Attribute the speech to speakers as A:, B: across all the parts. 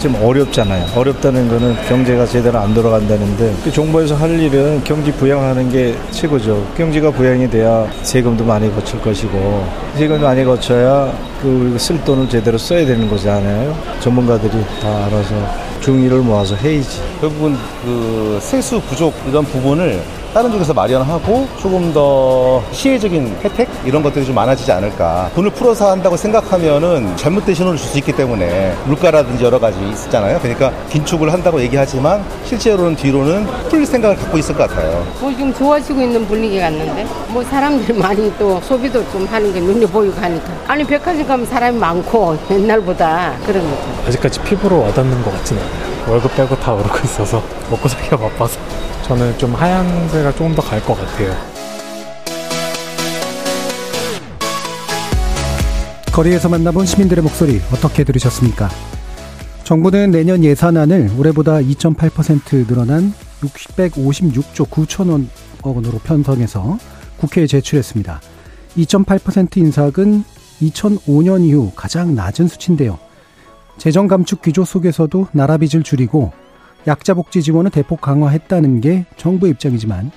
A: 좀 어렵잖아요. 어렵다는 거는 경제가 제대로 안 돌아간다는데 그 정부에서 할 일은 경기 부양하는 게 최고죠. 경제가 부양이 돼야 세금도 많이 거칠 것이고 세금도 많이 거쳐야 그 쓸 돈을 제대로 써야 되는 거잖아요. 전문가들이 다 알아서 중의를 모아서 해야지.
B: 결국은 그 세수 부족 이런 부분을 다른 쪽에서 마련하고 조금 더 시혜적인 혜택 이런 것들이 좀 많아지지 않을까. 돈을 풀어서 한다고 생각하면은 잘못된 신호를 줄 수 있기 때문에 물가라든지 여러 가지 있잖아요. 그러니까 긴축을 한다고 얘기하지만 실제로는 뒤로는 풀 생각을 갖고 있을 것 같아요.
C: 뭐 지금 좋아지고 있는 분위기 같는데 뭐 사람들이 많이 또 소비도 좀 하는 게 눈에 보이고 하니까 아니 백화점 가면 사람이 많고 옛날보다 그런 거죠.
D: 아직까지 피부로 와닿는 것 같지는 않아요. 월급 빼고 다 오르고 있어서 먹고 살기가 바빠서 저는 좀 하향세가 조금 더 갈 것 같아요.
E: 거리에서 만나본 시민들의 목소리 어떻게 들으셨습니까? 정부는 내년 예산안을 올해보다 2.8% 늘어난 656조 9천억 원으로 편성해서 국회에 제출했습니다. 2.8% 인상은 2005년 이후 가장 낮은 수치인데요. 재정 감축 기조 속에서도 나라 빚을 줄이고 약자 복지 지원을 대폭 강화했다는 게 정부의 입장이지만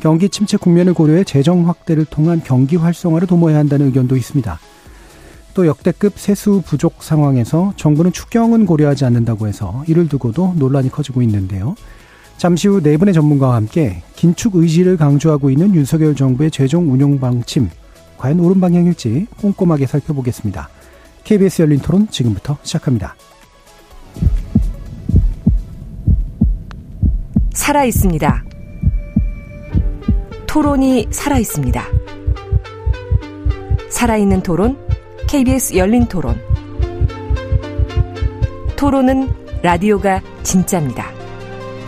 E: 경기 침체 국면을 고려해 재정 확대를 통한 경기 활성화를 도모해야 한다는 의견도 있습니다. 또 역대급 세수 부족 상황에서 정부는 추경은 고려하지 않는다고 해서 이를 두고도 논란이 커지고 있는데요. 잠시 후 네 분의 전문가와 함께 긴축 의지를 강조하고 있는 윤석열 정부의 재정 운용 방침 과연 옳은 방향일지 꼼꼼하게 살펴보겠습니다. KBS 열린 토론 지금부터 시작합니다.
F: 살아 있습니다. 토론이 살아 있습니다. 살아있는 토론, KBS 열린 토론. 토론은 라디오가 진짜입니다.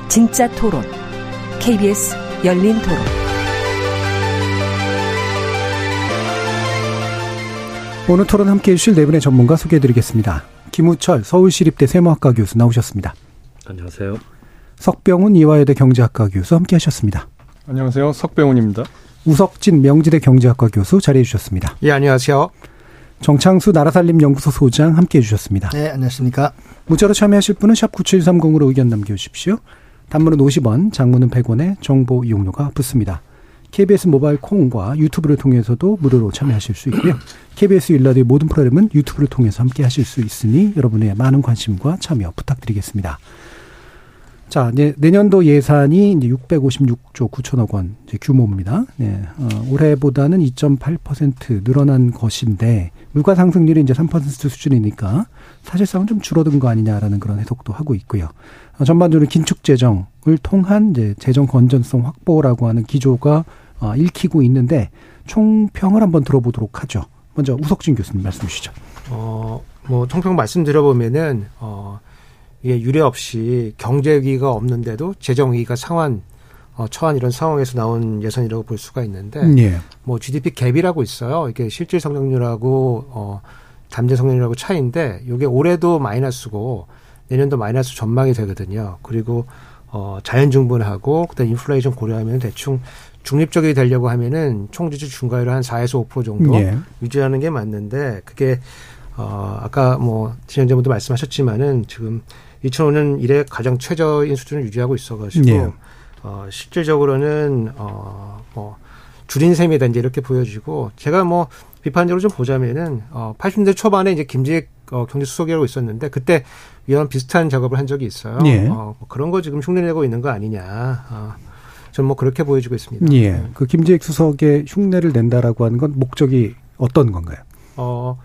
F: 진짜 토론, KBS 열린 토론.
E: 오늘 토론 함께 해주실 네 분의 전문가 소개해드리겠습니다. 김우철 서울시립대 세무학과 교수 나오셨습니다.
G: 안녕하세요.
E: 석병훈 이화여대 경제학과 교수 함께 하셨습니다.
H: 안녕하세요. 석병훈입니다.
E: 우석진 명지대 경제학과 교수 자리해 주셨습니다.
I: 예, 안녕하세요.
E: 정창수 나라살림연구소 소장 함께 해주셨습니다.
J: 네, 안녕하십니까.
E: 문자로 참여하실 분은 샵 9730으로 의견 남겨주십시오. 단문은 50원, 장문은 100원에 정보 이용료가 붙습니다. KBS 모바일 콩과 유튜브를 통해서도 무료로 참여하실 수 있고요. KBS 일라디오 모든 프로그램은 유튜브를 통해서 함께 하실 수 있으니 여러분의 많은 관심과 참여 부탁드리겠습니다. 자, 이제 내년도 예산이 이제 656조 9천억 원 규모입니다. 네, 어, 올해보다는 2.8% 늘어난 것인데 물가 상승률이 이제 3% 수준이니까 사실상은 좀 줄어든 거 아니냐라는 그런 해석도 하고 있고요. 어, 전반적으로 긴축 재정을 통한 이제 재정 건전성 확보라고 하는 기조가 어, 읽히고 있는데 총평을 한번 들어보도록 하죠. 먼저 우석진 교수님 말씀 주시죠.
I: 어, 뭐 총평 말씀드려 보면은 어. 이게 유례 없이 경제 위기가 없는데도 재정 위기가 상환 어, 처한 이런 상황에서 나온 예산이라고 볼 수가 있는데
E: 예.
I: 뭐 GDP 갭이라고 있어요. 이게 실질 성장률하고 어, 잠재 성장률하고 차이인데 이게 올해도 마이너스고 내년도 마이너스 전망이 되거든요. 그리고 어, 자연 증분하고 그다음 인플레이션 고려하면 대충 중립적이 되려고 하면은 총지출 중과율을 한 4에서 5% 정도
E: 예.
I: 유지하는 게 맞는데 그게 어, 아까 뭐 진행자분도 말씀하셨지만은 지금 2005년 이래 가장 최저인 수준을 유지하고 있어가지고
E: 예.
I: 어, 실질적으로는 어, 뭐 줄인 셈이다 이제 이렇게 보여지고 제가 뭐 비판적으로 좀 보자면은 어, 80년대 초반에 이제 김재익 어, 경제 수석이라고 있었는데 그때 이런 비슷한 작업을 한 적이 있어요.
E: 예.
I: 어, 뭐 그런 거 지금 흉내내고 있는 거 아니냐. 어, 저는 뭐 그렇게 보여지고 있습니다.
E: 예. 그 김재익 수석의 흉내를 낸다라고 하는 건 목적이 어떤 건가요?
I: 어,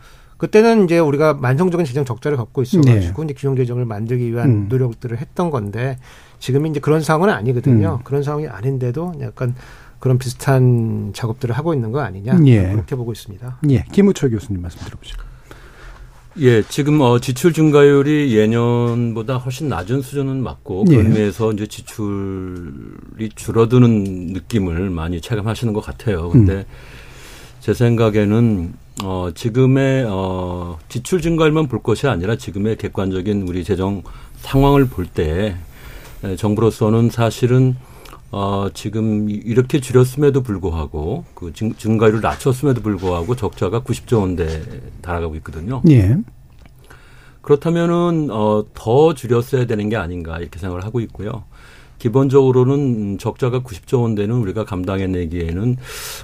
I: 그때는 이제 우리가 만성적인 재정 적자를 겪고 있어가지고
E: 네.
I: 이제 기존 재정을 만들기 위한
E: 음.
I: 노력들을 했던 건데 지금 이제 그런 상황은 아니거든요.
E: 음.
I: 그런 상황이 아닌데도 약간 그런 비슷한 작업들을 하고 있는 거 아니냐
E: 예.
I: 그렇게 보고 있습니다.
E: 예. 김우철 교수님 말씀 들어보시죠.
G: 예, 지금 어 지출 증가율이 예년보다 훨씬 낮은 수준은 맞고
E: 예.
G: 그런 의미에서 이제 지출이 줄어드는 느낌을 많이 체감하시는 것 같아요. 근데
E: 음.
G: 제 생각에는 어 지금의 어 지출 증가율만 볼 것이 아니라 지금의 객관적인 우리 재정 상황을 볼때 예, 정부로서는 사실은 어, 지금 이렇게 줄였음에도 불구하고 그 증, 증가율을 낮췄음에도 불구하고 적자가 90조 원대 달아가고 있거든요.
E: 예.
G: 그렇다면은 어, 더 줄였어야 되는 게 아닌가 이렇게 생각을 하고 있고요. 기본적으로는 적자가 90조 원대는 우리가 감당해내기에는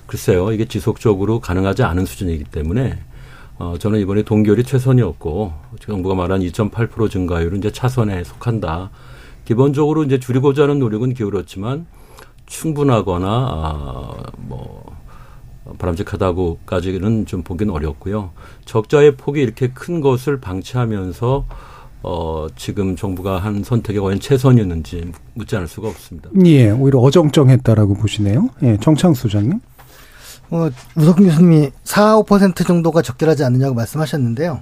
G: 글쎄요 이게 지속적으로 가능하지 않은 수준이기 때문에 어, 저는 이번에 동결이 최선이었고 정부가 말한 2.8% 증가율은 이제 차선에 속한다. 기본적으로 이제 줄이고자 하는 노력은 기울었지만 충분하거나 아, 뭐 바람직하다고까지는 좀 보기는 어렵고요. 적자의 폭이 이렇게 큰 것을 방치하면서 어, 지금 정부가 한 선택이 과연 최선이었는지 묻지 않을 수가 없습니다.
E: 예, 오히려 어정쩡했다라고 보시네요. 예, 정창수 소장님.
J: 어, 우석 교수님이 4, 5% 정도가 적절하지 않느냐고 말씀하셨는데요.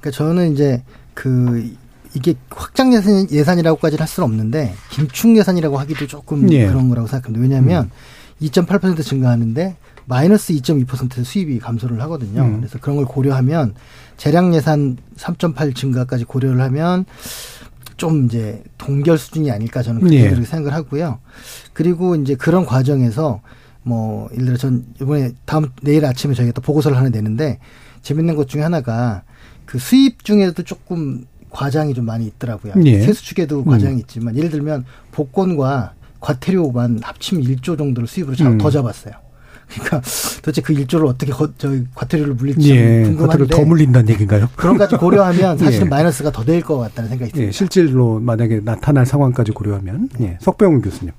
J: 그러니까 저는 이제 그 이게 확장 예산, 예산이라고까지는 할 수는 없는데 긴축 예산이라고 하기도 조금 예. 그런 거라고 생각합니다. 왜냐하면 음. 2.8% 증가하는데 마이너스 2.2% 수입이 감소를 하거든요. 음. 그래서 그런 걸 고려하면 재량 예산 3.8 증가까지 고려를 하면 좀 이제 동결 수준이 아닐까 저는 그렇게 예. 생각을 하고요. 그리고 이제 그런 과정에서 뭐 예를 들어 전 이번에 다음 내일 아침에 저희가 또 보고서를 하나 내는데 재밌는 것 중에 하나가 그 수입 중에도 조금 과장이 좀 많이 있더라고요. 예. 세수 축에도 과장이 음. 있지만 예를 들면 복권과 과태료만 합치면 1조 정도를 수입으로 음. 더 잡았어요. 그러니까 도대체 그 일조를 어떻게 거, 저 과태료를 물릴지 예, 궁금한데
E: 더 물린다는 얘기인가요?
J: 그런 까지 고려하면 사실은 예. 마이너스가 더 될 것 같다는 생각이 듭니다.
E: 예, 실질로 만약에 나타날 상황까지 고려하면 예, 석병훈 교수님.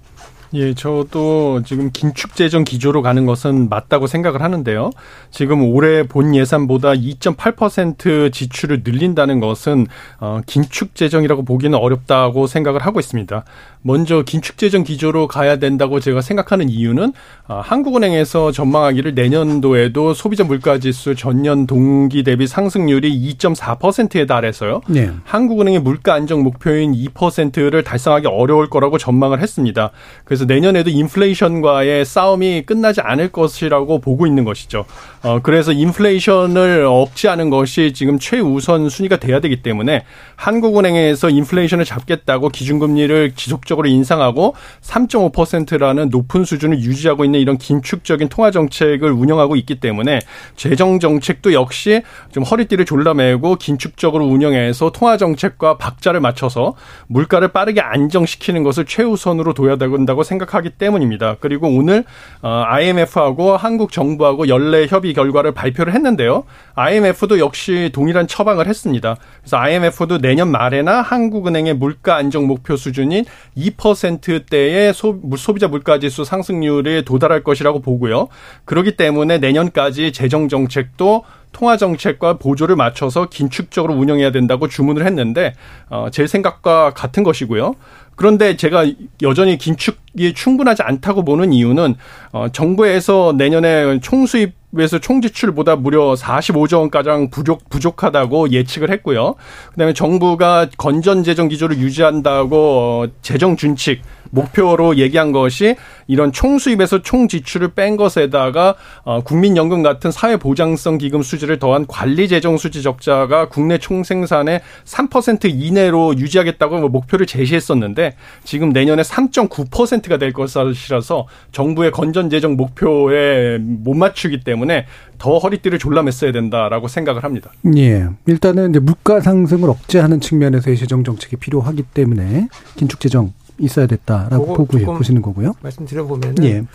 H: 예, 저도 지금 긴축 재정 기조로 가는 것은 맞다고 생각을 하는데요. 지금 올해 본 예산보다 2.8% 지출을 늘린다는 것은 어, 긴축 재정이라고 보기는 어렵다고 생각을 하고 있습니다. 먼저 긴축 재정 기조로 가야 된다고 제가 생각하는 이유는 어, 한국은행에서 전망하기를 내년도에도 소비자 물가 지수 전년 동기 대비 상승률이 2.4%에 달해서요. 네. 한국은행의 물가 안정 목표인 2%를 달성하기 어려울 거라고 전망을 했습니다. 그래서 내년에도 인플레이션과의 싸움이 끝나지 않을 것이라고 보고 있는 것이죠. 어, 그래서 인플레이션을 억제하는 것이 지금 최우선 순위가 돼야 되기 때문에 한국은행에서 인플레이션을 잡겠다고 기준금리를 지속적으로 인상하고 3.5%라는 높은 수준을 유지하고 있는 이런 긴축적인 통화 정책을 운영하고 있기 때문에 재정 정책도 역시 좀 허리띠를 졸라매고 긴축적으로 운영해서 통화 정책과 박자를 맞춰서 물가를 빠르게 안정시키는 것을 최우선으로 둬야 된다고 생각하기 때문입니다. 그리고 오늘 IMF하고 어, 한국 정부하고 연례 협의 결과를 발표를 했는데요. IMF도 역시 동일한 처방을 했습니다. 그래서 IMF도 내년 말에나 한국은행의 물가 안정 목표 수준인 2%대의 소, 소비자 물가 지수 상승률에 도달할 것이라고 보고요. 그렇기 때문에 내년까지 재정 정책도 통화 정책과 보조를 맞춰서 긴축적으로 운영해야 된다고 주문을 했는데 어, 제 생각과 같은 것이고요. 그런데 제가 여전히 긴축이 충분하지 않다고 보는 이유는 어, 정부에서 내년에 총수입 에서 총지출보다 무려 45조 원가량 부족 부족하다고 예측을 했고요. 그다음에 정부가 건전 재정 기조를 유지한다고 어, 재정 준칙 목표로 얘기한 것이 이런 총수입에서 총지출을 뺀 것에다가 어, 국민연금 같은 사회보장성 기금 수지를 더한 관리재정 수지 적자가 국내 총생산의 3% 이내로 유지하겠다고 목표를 제시했었는데 지금 내년에 3.9%가 될 것이라서 정부의 건전재정 목표에 못 맞추기 때문에 더 허리띠를 졸라맸어야 된다라고 생각을 합니다.
E: 예. 일단은 이제 물가 상승을 억제하는 측면에서의 재정 정책이 필요하기 때문에 긴축 재정 있어야 됐다라고 보고 보시는 거고요.
I: 말씀드려 보면은 예.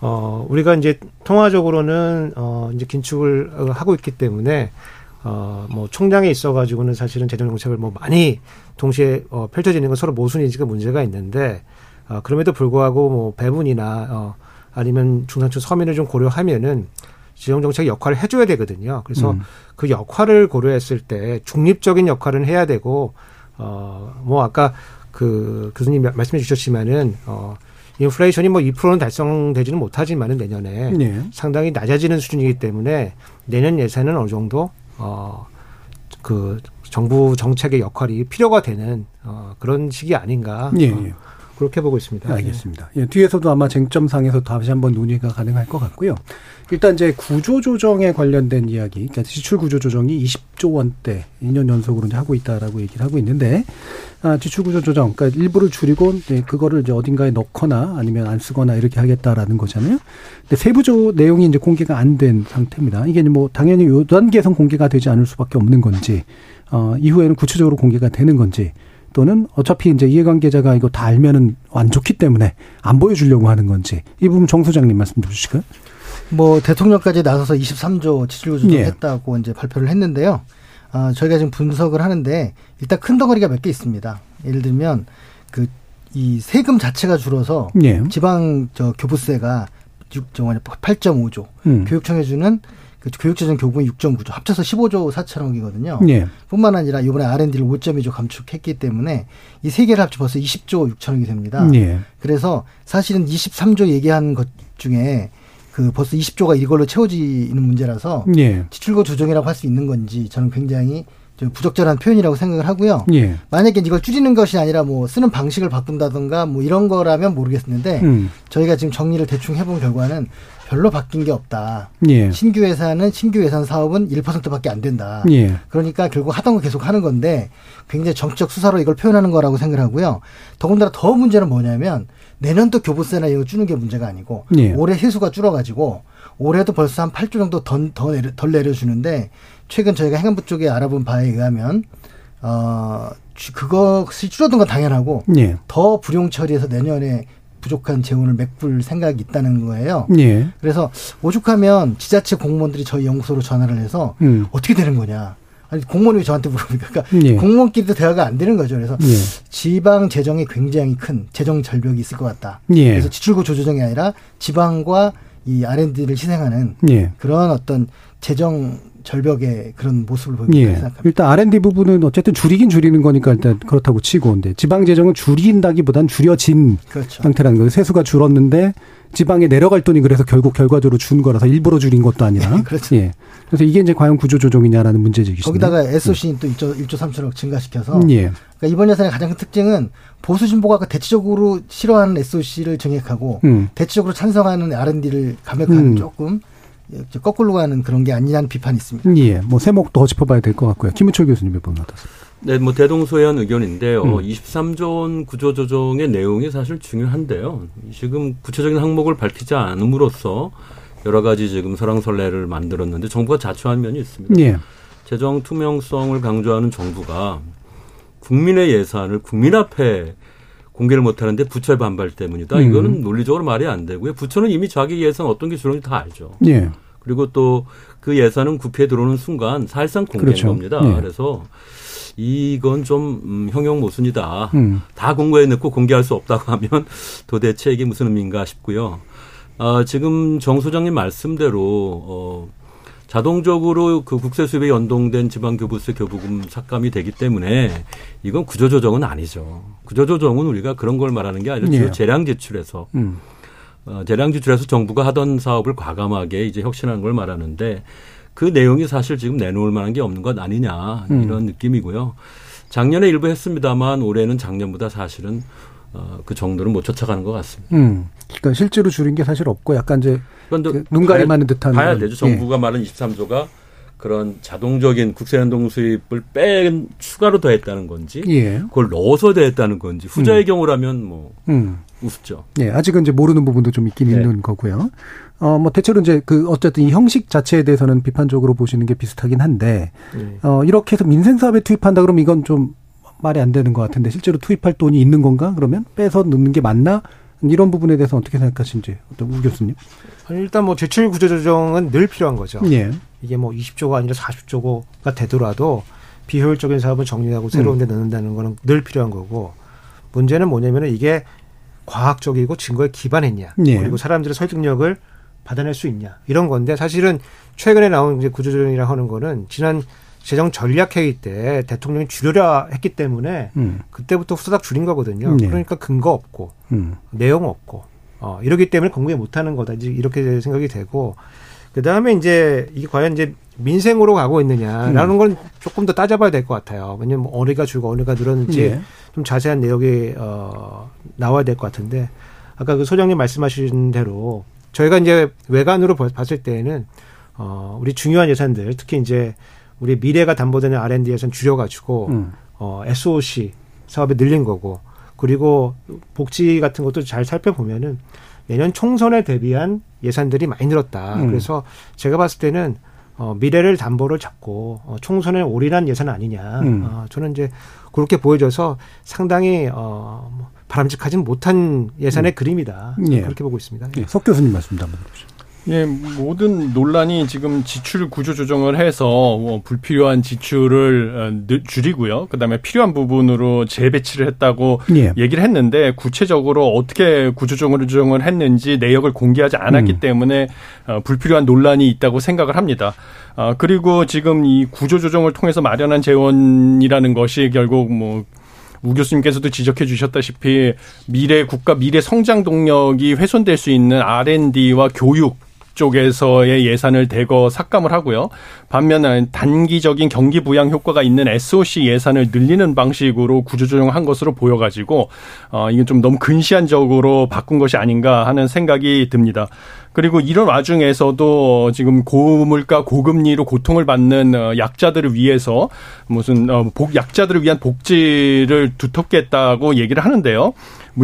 I: 어, 우리가 이제 통화적으로는 어, 이제 긴축을 하고 있기 때문에 어, 뭐 총량에 있어 가지고는 사실은 재정 정책을 뭐 많이 동시에 어, 펼쳐지는 건 서로 모순이지가 문제가 있는데 어, 그럼에도 불구하고 뭐 배분이나 어, 아니면 중산층 서민을 좀 고려하면은 재정 정책 역할을 해줘야 되거든요. 그래서 음. 그 역할을 고려했을 때 중립적인 역할은 해야 되고 어, 뭐 아까 그 교수님 말씀해 주셨지만은 어 인플레이션이 뭐 2%는 달성되지는 못하지만은 내년에 네. 상당히 낮아지는 수준이기 때문에 내년 예산은 어느 정도 어그 정부 정책의 역할이 필요가 되는 어 그런 시기 아닌가. 예, 예. 그렇게 보고 있습니다.
E: 알겠습니다. 예, 뒤에서도 아마 쟁점상에서 다시 한번 논의가 가능할 것 같고요. 일단 이제 구조 조정에 관련된 이야기, 그러니까 지출 구조 조정이 20조 원대 2년 연속으로 이제 하고 있다라고 얘기를 하고 있는데, 아, 지출 구조 조정, 그러니까 일부를 줄이고 이제 그거를 이제 어딘가에 넣거나 아니면 안 쓰거나 이렇게 하겠다라는 거잖아요. 근데 세부조 내용이 이제 공개가 안 된 상태입니다. 이게 뭐 당연히 요 단계에선 공개가 되지 않을 수밖에 없는 건지, 어, 이후에는 구체적으로 공개가 되는 건지, 또는 어차피 이제 이해관계자가 이거 다 알면은 안 좋기 때문에 안 보여주려고 하는 건지 이 부분 정 소장님 말씀 좀 주실까요?
J: 뭐 대통령까지 나서서 23조 지출구 조정을
E: 예.
J: 했다고 이제 발표를 했는데요. 아, 저희가 지금 분석을 하는데 일단 큰 덩어리가 몇 개 있습니다. 예를 들면 그 이 세금 자체가 줄어서
E: 예.
J: 지방 저 교부세가 6, 저 뭐냐 8.5조,
E: 음.
J: 교육청에 주는 그 교육재정 교부는 6.9조, 합쳐서 15조 4천억이거든요.
E: 예.
J: 뿐만 아니라 이번에 R&D를 5.2조 감축했기 때문에 이 세 개를 합쳐 벌써 20조 6천억이 됩니다.
E: 예.
J: 그래서 사실은 23조 얘기한 것 중에 그 벌써 20조가 이걸로 채워지는 문제라서
E: 예.
J: 지출고 조정이라고 할 수 있는 건지 저는 굉장히 좀 부적절한 표현이라고 생각을 하고요.
E: 예.
J: 만약에 이걸 줄이는 것이 아니라 뭐 쓰는 방식을 바꾼다던가 뭐 이런 거라면 모르겠는데
E: 음.
J: 저희가 지금 정리를 대충 해본 결과는 별로 바뀐 게 없다.
E: 예.
J: 신규 예산은 신규 예산 사업은 1%밖에 안 된다.
E: 예.
J: 그러니까 결국 하던 거 계속 하는 건데 굉장히 정치적 수사로 이걸 표현하는 거라고 생각을 하고요. 더군다나 더 문제는 뭐냐면 내년도 교부세나 이거 주는 게 문제가 아니고
E: 예.
J: 올해 세수가 줄어가지고 올해도 벌써 한 8조 정도 더, 더 내려, 덜 내려주는데 최근 저희가 행안부 쪽에 알아본 바에 의하면 어 주- 그것이 줄어든 건 당연하고
E: 예.
J: 더 불용 처리해서 내년에 부족한 재원을 메꿀 생각이 있다는 거예요.
E: 예.
J: 그래서 오죽하면 지자체 공무원들이 저희 연구소로 전화를 해서
E: 음.
J: 어떻게 되는 거냐. 아니 공무원이 왜 저한테 물어보니까 그러니까
E: 예.
J: 공무원끼리도 대화가 안 되는 거죠. 그래서
E: 예.
J: 지방 재정에 굉장히 큰 재정 절벽이 있을 것 같다.
E: 예.
J: 그래서 지출구 조조정이 아니라 지방과 이 R&D를 희생하는
E: 예.
J: 그런 어떤 재정 절벽의 그런 모습을 보이고
E: 예.
J: 생각합니다.
E: 일단 R&D 부분은 어쨌든 줄이긴 줄이는 거니까 일단 그렇다고 치고 근데 지방 재정은 줄인다기보단 줄여진
J: 그렇죠.
E: 상태라는 거예요. 세수가 줄었는데 지방에 내려갈 돈이 그래서 결국 결과적으로 준 거라서 일부러 줄인 것도 아니라.
J: 그렇죠.
E: 예. 그래서 이게 이제 과연 구조 조정이냐라는 문제제기시네.
J: 거기다가 SOC는 또 1조, 1조 3천억 증가시켜서
E: 음, 예.
J: 그러니까 이번 예산의 가장 큰 특징은 보수 진보가 그 대체적으로 싫어하는 SOC를 정액하고
E: 음.
J: 대체적으로 찬성하는 R&D를 감액하는
E: 음.
J: 조금 거꾸로 가는 그런 게 아니냐는 비판이 있습니다.
E: 예. 뭐 세목 더 짚어봐야 될 것 같고요. 김우철 교수님의 보면 어떠세요?
G: 네, 뭐 대동소이한 의견인데요.
E: 음.
G: 23조 원 구조 조정의 내용이 사실 중요한데요. 지금 구체적인 항목을 밝히지 않음으로써 여러 가지 지금 설왕설래를 만들었는데 정부가 자초한 면이 있습니다.
E: 예.
G: 재정 투명성을 강조하는 정부가 국민의 예산을 국민 앞에 공개를 못하는데 부처의 반발 때문이다.
E: 음.
G: 이거는 논리적으로 말이 안 되고요. 부처는 이미 자기 예산 어떤 게 줄었는지 다 알죠.
E: 예.
G: 그리고 또 그 예산은 국회에 들어오는 순간 사실상 공개인
E: 그렇죠.
G: 겁니다.
E: 네.
G: 그래서 이건 좀 음, 형용 모순이다.
E: 음.
G: 다 공고에 넣고 공개할 수 없다고 하면 도대체 이게 무슨 의미인가 싶고요. 아, 지금 정 소장님 말씀대로 어, 자동적으로 그 국세 수입에 연동된 지방 교부세 교부금 삭감이 되기 때문에 이건 구조 조정은 아니죠. 구조 조정은 우리가 그런 걸 말하는 게 아니라 주로
E: 예.
G: 재량 지출에서
E: 음.
G: 어, 재량 지출에서 정부가 하던 사업을 과감하게 이제 혁신하는 걸 말하는데 그 내용이 사실 지금 내놓을 만한 게 없는 것 아니냐
E: 음.
G: 이런 느낌이고요. 작년에 일부 했습니다만 올해는 작년보다 사실은 어, 그 정도는 못 쫓아가는 것 같습니다.
E: 음. 그러니까 실제로 줄인 게 사실 없고 약간 이제
G: 그런데
E: 그눈 가림하는 듯한
G: 봐야 되죠. 정부가 말한 23조가 그런 자동적인 국세연동 수입을 뺀 추가로 더했다는 건지
E: 예.
G: 그걸 넣어서 더했다는 건지 후자의
E: 음.
G: 경우라면 뭐
E: 음.
G: 우습죠.
E: 예, 아직은 이제 모르는 부분도 좀 있긴
G: 네.
E: 있는 거고요. 어, 뭐 대체로 이제 그 어쨌든 이 형식 자체에 대해서는 비판적으로 보시는 게 비슷하긴 한데,
I: 네.
E: 어, 이렇게 해서 민생 사업에 투입한다 그러면 이건 좀 말이 안 되는 것 같은데 실제로 투입할 돈이 있는 건가? 그러면 빼서 넣는 게 맞나? 이런 부분에 대해서 어떻게 생각하신지 어떤 우 교수님?
I: 일단 뭐 제출 구조 조정은 늘 필요한 거죠.
E: 예.
I: 이게 뭐 20조가 아니라 40조가 되더라도 비효율적인 사업을 정리하고 새로운 데 넣는다는 거는 늘 필요한 거고 문제는 뭐냐면은 이게 과학적이고 증거에 기반했냐
E: 예.
I: 그리고 사람들의 설득력을 받아낼 수 있냐 이런 건데 사실은 최근에 나온 이제 구조조정이라 하는 거는 지난 재정 전략회의 때 대통령이 줄여라 했기 때문에
E: 음.
I: 그때부터 후다닥 줄인 거거든요.
E: 네.
I: 그러니까 근거 없고
E: 음.
I: 내용 없고 어, 이러기 때문에 공개 못하는 거다 이제 이렇게 생각이 되고 그 다음에 이제 이게 과연 이제 민생으로 가고 있느냐라는
E: 음.
I: 건 조금 더 따져봐야 될 것 같아요. 왜냐면 뭐 어디가 줄고 어디가 늘었는지
E: 예.
I: 좀 자세한 내용이 어 나와야 될 것 같은데 아까 그 소장님 말씀하신 대로 저희가 이제 외관으로 보- 봤을 때에는 어 우리 중요한 예산들 특히 이제 우리 미래가 담보되는 R&D 예산 줄여가지고
E: 음.
I: 어 SOC 사업에 늘린 거고 그리고 복지 같은 것도 잘 살펴보면은 내년 총선에 대비한 예산들이 많이 늘었다.
E: 음.
I: 그래서 제가 봤을 때는 어, 미래를 담보로 잡고 어, 총선에 올인한 예산 아니냐.
E: 음.
I: 어, 저는 이제 그렇게 보여져서 상당히 어, 뭐 바람직하진 못한 예산의 그림이다.
E: 예.
I: 그렇게 보고 있습니다.
E: 예, 석 교수님 말씀도 한번 해보시죠.
H: 예, 모든 논란이 지금 지출 구조 조정을 해서 뭐 불필요한 지출을 어, 느- 줄이고요. 그다음에 필요한 부분으로 재배치를 했다고
E: 예.
H: 얘기를 했는데 구체적으로 어떻게 구조 조정을 했는지 내역을 공개하지 않았기
E: 음.
H: 때문에 어, 불필요한 논란이 있다고 생각을 합니다. 아, 그리고 지금 이 구조 조정을 통해서 마련한 재원이라는 것이 결국 뭐우 교수님께서도 지적해 주셨다시피 미래 국가 미래 성장 동력이 훼손될 수 있는 R&D와 교육 쪽에서의 예산을 대거 삭감을 하고요. 반면 단기적인 경기 부양 효과가 있는 SOC 예산을 늘리는 방식으로 구조조정한 것으로 보여가지고 어 이게 좀 너무 근시안적으로 바꾼 것이 아닌가 하는 생각이 듭니다. 그리고 이런 와중에서도 지금 고물가 고금리로 고통을 받는 어, 약자들을 위해서 무슨 어, 복 약자들을 위한 복지를 두텁게 했다고 얘기를 하는데요.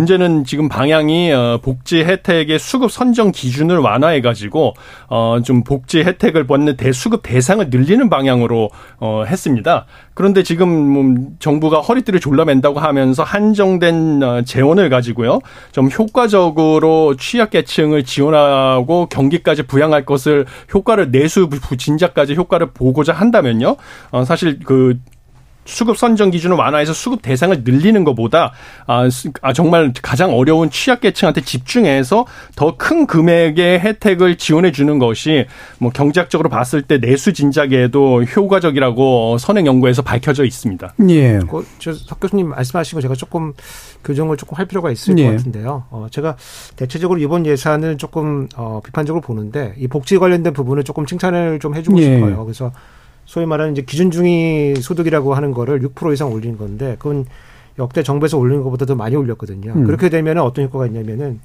H: 문제는 지금 방향이 어, 복지 혜택의 수급 선정 기준을 완화해 가지고 어, 좀 복지 혜택을 받는 대수급 대상을 늘리는 방향으로 어, 했습니다. 그런데 지금 뭐 정부가 허리띠를 졸라맨다고 하면서 한정된 어, 재원을 가지고요. 좀 효과적으로 취약계층을 지원하고 경기까지 부양할 것을 효과를 내수 부- 진작까지 효과를 보고자 한다면요. 어, 사실 그 수급 선정 기준을 완화해서 수급 대상을 늘리는 것보다 아, 수- 아, 정말 가장 어려운 취약계층한테 집중해서 더 큰 금액의 혜택을 지원해 주는 것이 뭐 경제학적으로 봤을 때 내수 진작에도 효과적이라고 선행 연구에서 밝혀져 있습니다.
E: 예.
I: 그, 저석 교수님 말씀하신 거 제가 조금 교정을 조금 할 필요가 있을
E: 예.
I: 것 같은데요. 어, 제가 대체적으로 이번 예산을 조금 어, 비판적으로 보는데 이 복지 관련된 부분을 조금 칭찬을 좀 해주고
E: 예.
I: 싶어요. 그래서 소위 말하는 이제 기준 중위 소득이라고 하는 거를 6% 이상 올리는 건데 그건 역대 정부에서 올리는 것보다 더 많이 올렸거든요.
E: 음.
I: 그렇게 되면 어떤 효과가 있냐면은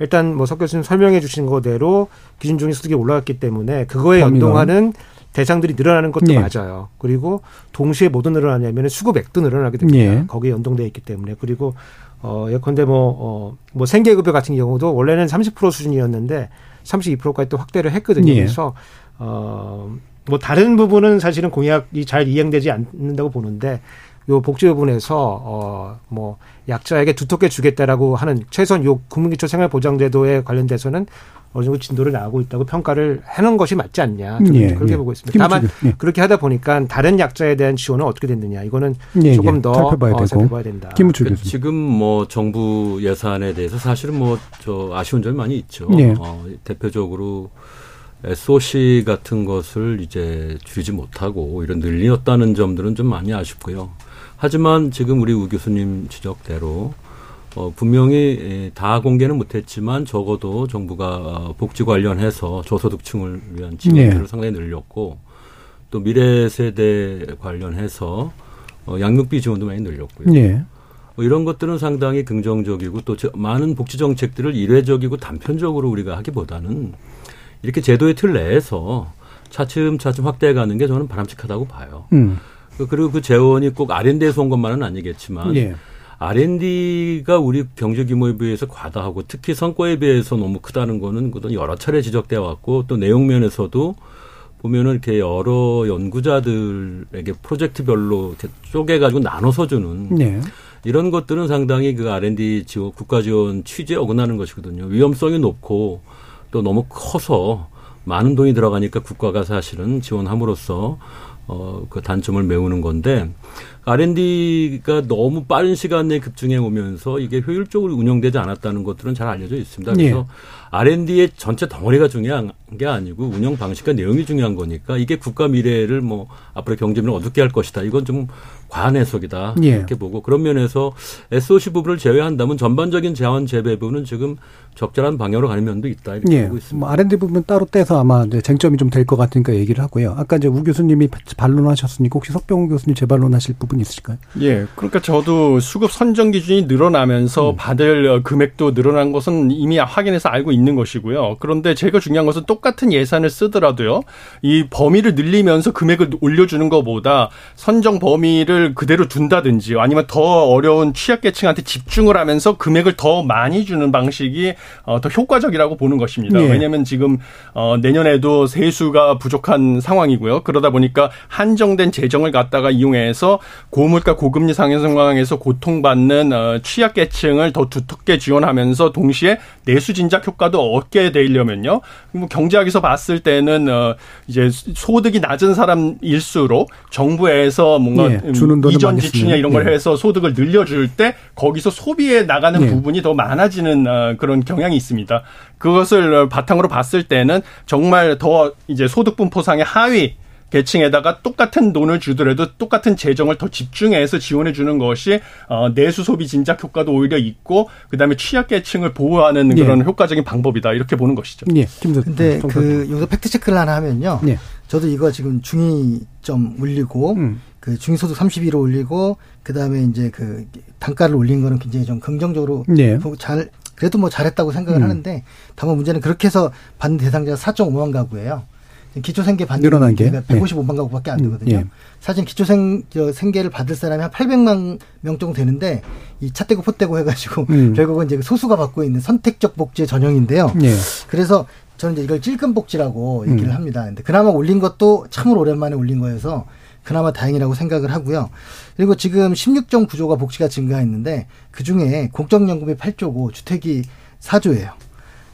I: 일단 뭐 석 교수님 설명해 주신 거대로 기준 중위 소득이 올라갔기 때문에 그거에. 연동하는 대상들이 늘어나는 것도
E: 예.
I: 맞아요. 그리고 동시에 뭐도 늘어나냐면 수급액도 늘어나게 됩니다.
E: 예.
I: 거기에 연동돼 있기 때문에 그리고 어 예컨대 뭐어뭐 생계급여 같은 경우도 원래는 30% 수준이었는데 32%까지 또 확대를 했거든요.
E: 예.
I: 그래서 어 뭐 다른 부분은 사실은 공약이 잘 이행되지 않는다고 보는데 요 복지 부분에서 어 뭐 약자에게 두텁게 주겠다라고 하는 최소한 요 국민기초 생활보장제도에 관련돼서는 어느 정도 진도를 나가고 있다고 평가를 해놓은 것이 맞지 않냐 저는
E: 예,
I: 그렇게
E: 예.
I: 보고 있습니다. 다만
E: 예.
I: 그렇게 하다 보니까 다른 약자에 대한 지원은 어떻게 됐느냐 이거는
E: 예,
I: 조금
E: 예.
I: 더
E: 살펴봐야
I: 어,
E: 되고.
I: 살펴봐야 된다.
E: 김우중
G: 그
E: 교수님.
G: 지금 뭐 정부 예산에 대해서 사실은 뭐 저 아쉬운 점이 많이 있죠.
E: 예.
G: 어, 대표적으로 SOC 같은 것을 이제 줄이지 못하고 오히려 늘렸다는 점들은 좀 많이 아쉽고요. 하지만 지금 우리 우 교수님 지적대로 어, 분명히 에, 다 공개는 못했지만 적어도 정부가 어, 복지 관련해서 저소득층을 위한 지원들을
E: 예.
G: 상당히 늘렸고 또 미래 세대 관련해서 어, 양육비 지원도 많이 늘렸고요.
E: 예.
G: 뭐 이런 것들은 상당히 긍정적이고 또 저- 많은 복지 정책들을 일회적이고 단편적으로 우리가 하기보다는 이렇게 제도의 틀 내에서 차츰차츰 확대해 가는 게 저는 바람직하다고 봐요.
E: 음.
G: 그- 그리고 그 재원이 꼭 R&D에서 온 것만은 아니겠지만
E: 예.
G: R&D가 우리 경제 규모에 비해서 과다하고 특히 성과에 비해서 너무 크다는 거는 그건 여러 차례 지적되어 왔고 또 내용 면에서도 보면은 이렇게 여러 연구자들에게 프로젝트별로 이렇게 쪼개가지고 나눠서 주는
E: 네.
G: 이런 것들은 상당히 그 R&D 지원, 국가 지원 취지에 어긋나는 것이거든요. 위험성이 높고 또 너무 커서 많은 돈이 들어가니까 국가가 사실은 지원함으로써 어, 그 단점을 메우는 건데 R&D가 너무 빠른 시간 내에 급증해 오면서 이게 효율적으로 운영되지 않았다는 것들은 잘 알려져 있습니다. 그래서
E: 예.
G: R&D의 전체 덩어리가 중요한 게 아니고 운영 방식과 내용이 중요한 거니까 이게 국가 미래를 뭐 앞으로 경제 미래를 어둡게 할 것이다. 이건 좀 과한 해석이다.
E: 예.
G: 이렇게 보고 그런 면에서 SOC 부분을 제외한다면 전반적인 자원 재배분은 지금 적절한 방향으로 가는 면도 있다. 이렇게
E: 예.
G: 보고 있습니다.
E: 뭐 R&D 부분 따로 떼서 아마 이제 쟁점이 좀 될 것 같으니까 얘기를 하고요. 아까 이제 우 교수님이 반론하셨으니까 혹시 석병호 교수님 재반론하실 부분 있으실까요?
H: 예. 그러니까 저도 수급 선정 기준이 늘어나면서
E: 음.
H: 받을 금액도 늘어난 것은 이미 확인해서 알고 있는 것이고요. 그런데 제가 중요한 것은 똑같은 예산을 쓰더라도요. 이 범위를 늘리면서 금액을 올려주는 것보다 선정 범위를 그대로 둔다든지 아니면 더 어려운 취약계층한테 집중을 하면서 금액을 더 많이 주는 방식이 어, 더 효과적이라고 보는 것입니다.
E: 예.
H: 왜냐하면 지금 어, 내년에도 세수가 부족한 상황이고요. 그러다 보니까 한정된 재정을 갖다가 이용해서 고물가 고금리 상승 상황에서 고통받는 어, 취약계층을 더 두텁게 지원하면서 동시에 내수 진작 효과도 얻게 되려면요. 뭐 경 제학에서 봤을 때는 어, 이제 소득이 낮은 사람일수록 정부에서 뭔가
E: 예,
H: 음,
E: 주는
H: 이전 지출이나 이런 걸
E: 예.
H: 해서 소득을 늘려줄 때 거기서 소비에 나가는
E: 예.
H: 부분이 더 많아지는 어, 그런 경향이 있습니다. 그것을 바탕으로 봤을 때는 정말 더 이제 소득 분포상의 하위 계층에다가 똑같은 돈을 주더라도 똑같은 재정을 더 집중해서 지원해 주는 것이 어, 내수 소비 진작 효과도 오히려 있고 그다음에 취약 계층을 보호하는
E: 예.
H: 그런 효과적인 방법이다 이렇게 보는 것이죠.
E: 예. 김
J: 근데 그 여기서 팩트 체크를 하나 하면요.
E: 예.
J: 저도 이거 지금 중위점 올리고
E: 음.
J: 그 중위소득 31로 올리고 그다음에 이제 그 단가를 올린 거는 굉장히 좀 긍정적으로
E: 예.
J: 잘 그래도 뭐 잘했다고 생각을
E: 음.
J: 하는데 다만 문제는 그렇게 해서 받는 대상자가 4.5만 가구예요. 기초생계 받는
E: 늘어난 게?
J: 데가 155만 가구밖에 안 되거든요.
E: 예.
J: 사실 기초생 저 생계를 받을 사람이 한 800만 명 정도 되는데 이 차떼고 포떼고 해가지고
E: 음.
J: 결국은 이제 소수가 받고 있는 선택적 복지의 전형인데요.
E: 예.
J: 그래서 저는 이제 이걸 찔끔 복지라고
E: 음.
J: 얘기를 합니다. 근데 그나마 올린 것도 참으로 오랜만에 올린 거여서 그나마 다행이라고 생각을 하고요. 그리고 지금 16.9조가 복지가 증가했는데 그 중에 공적연금이 8조고 주택이 4조예요.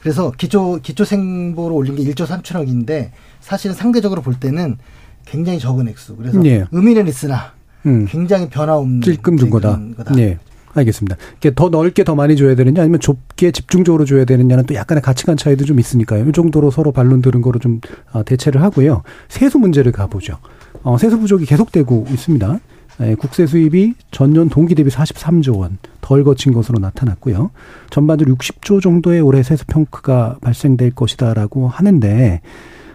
J: 그래서 기초 기초 생보로 올린 게 1조 3천억인데 사실은 상대적으로 볼 때는 굉장히 적은 액수. 그래서
E: 예.
J: 의미는 있으나
E: 음.
J: 굉장히 변화 없는
E: 찔끔 준 거다.
J: 그런 거다.
E: 예. 알겠습니다. 이게 더 넓게 더 많이 줘야 되느냐 아니면 좁게 집중적으로 줘야 되느냐는 또 약간의 가치관 차이도 좀 있으니까요. 이 정도로 서로 반론 들은 거로 좀 어, 대체를 하고요. 세수 문제를 가보죠. 어, 세수 부족이 계속되고 있습니다. 예, 국세 수입이 전년 동기 대비 43조 원 덜 거친 것으로 나타났고요. 전반적으로 60조 정도의 올해 세수 평크가 발생될 것이다라고 하는데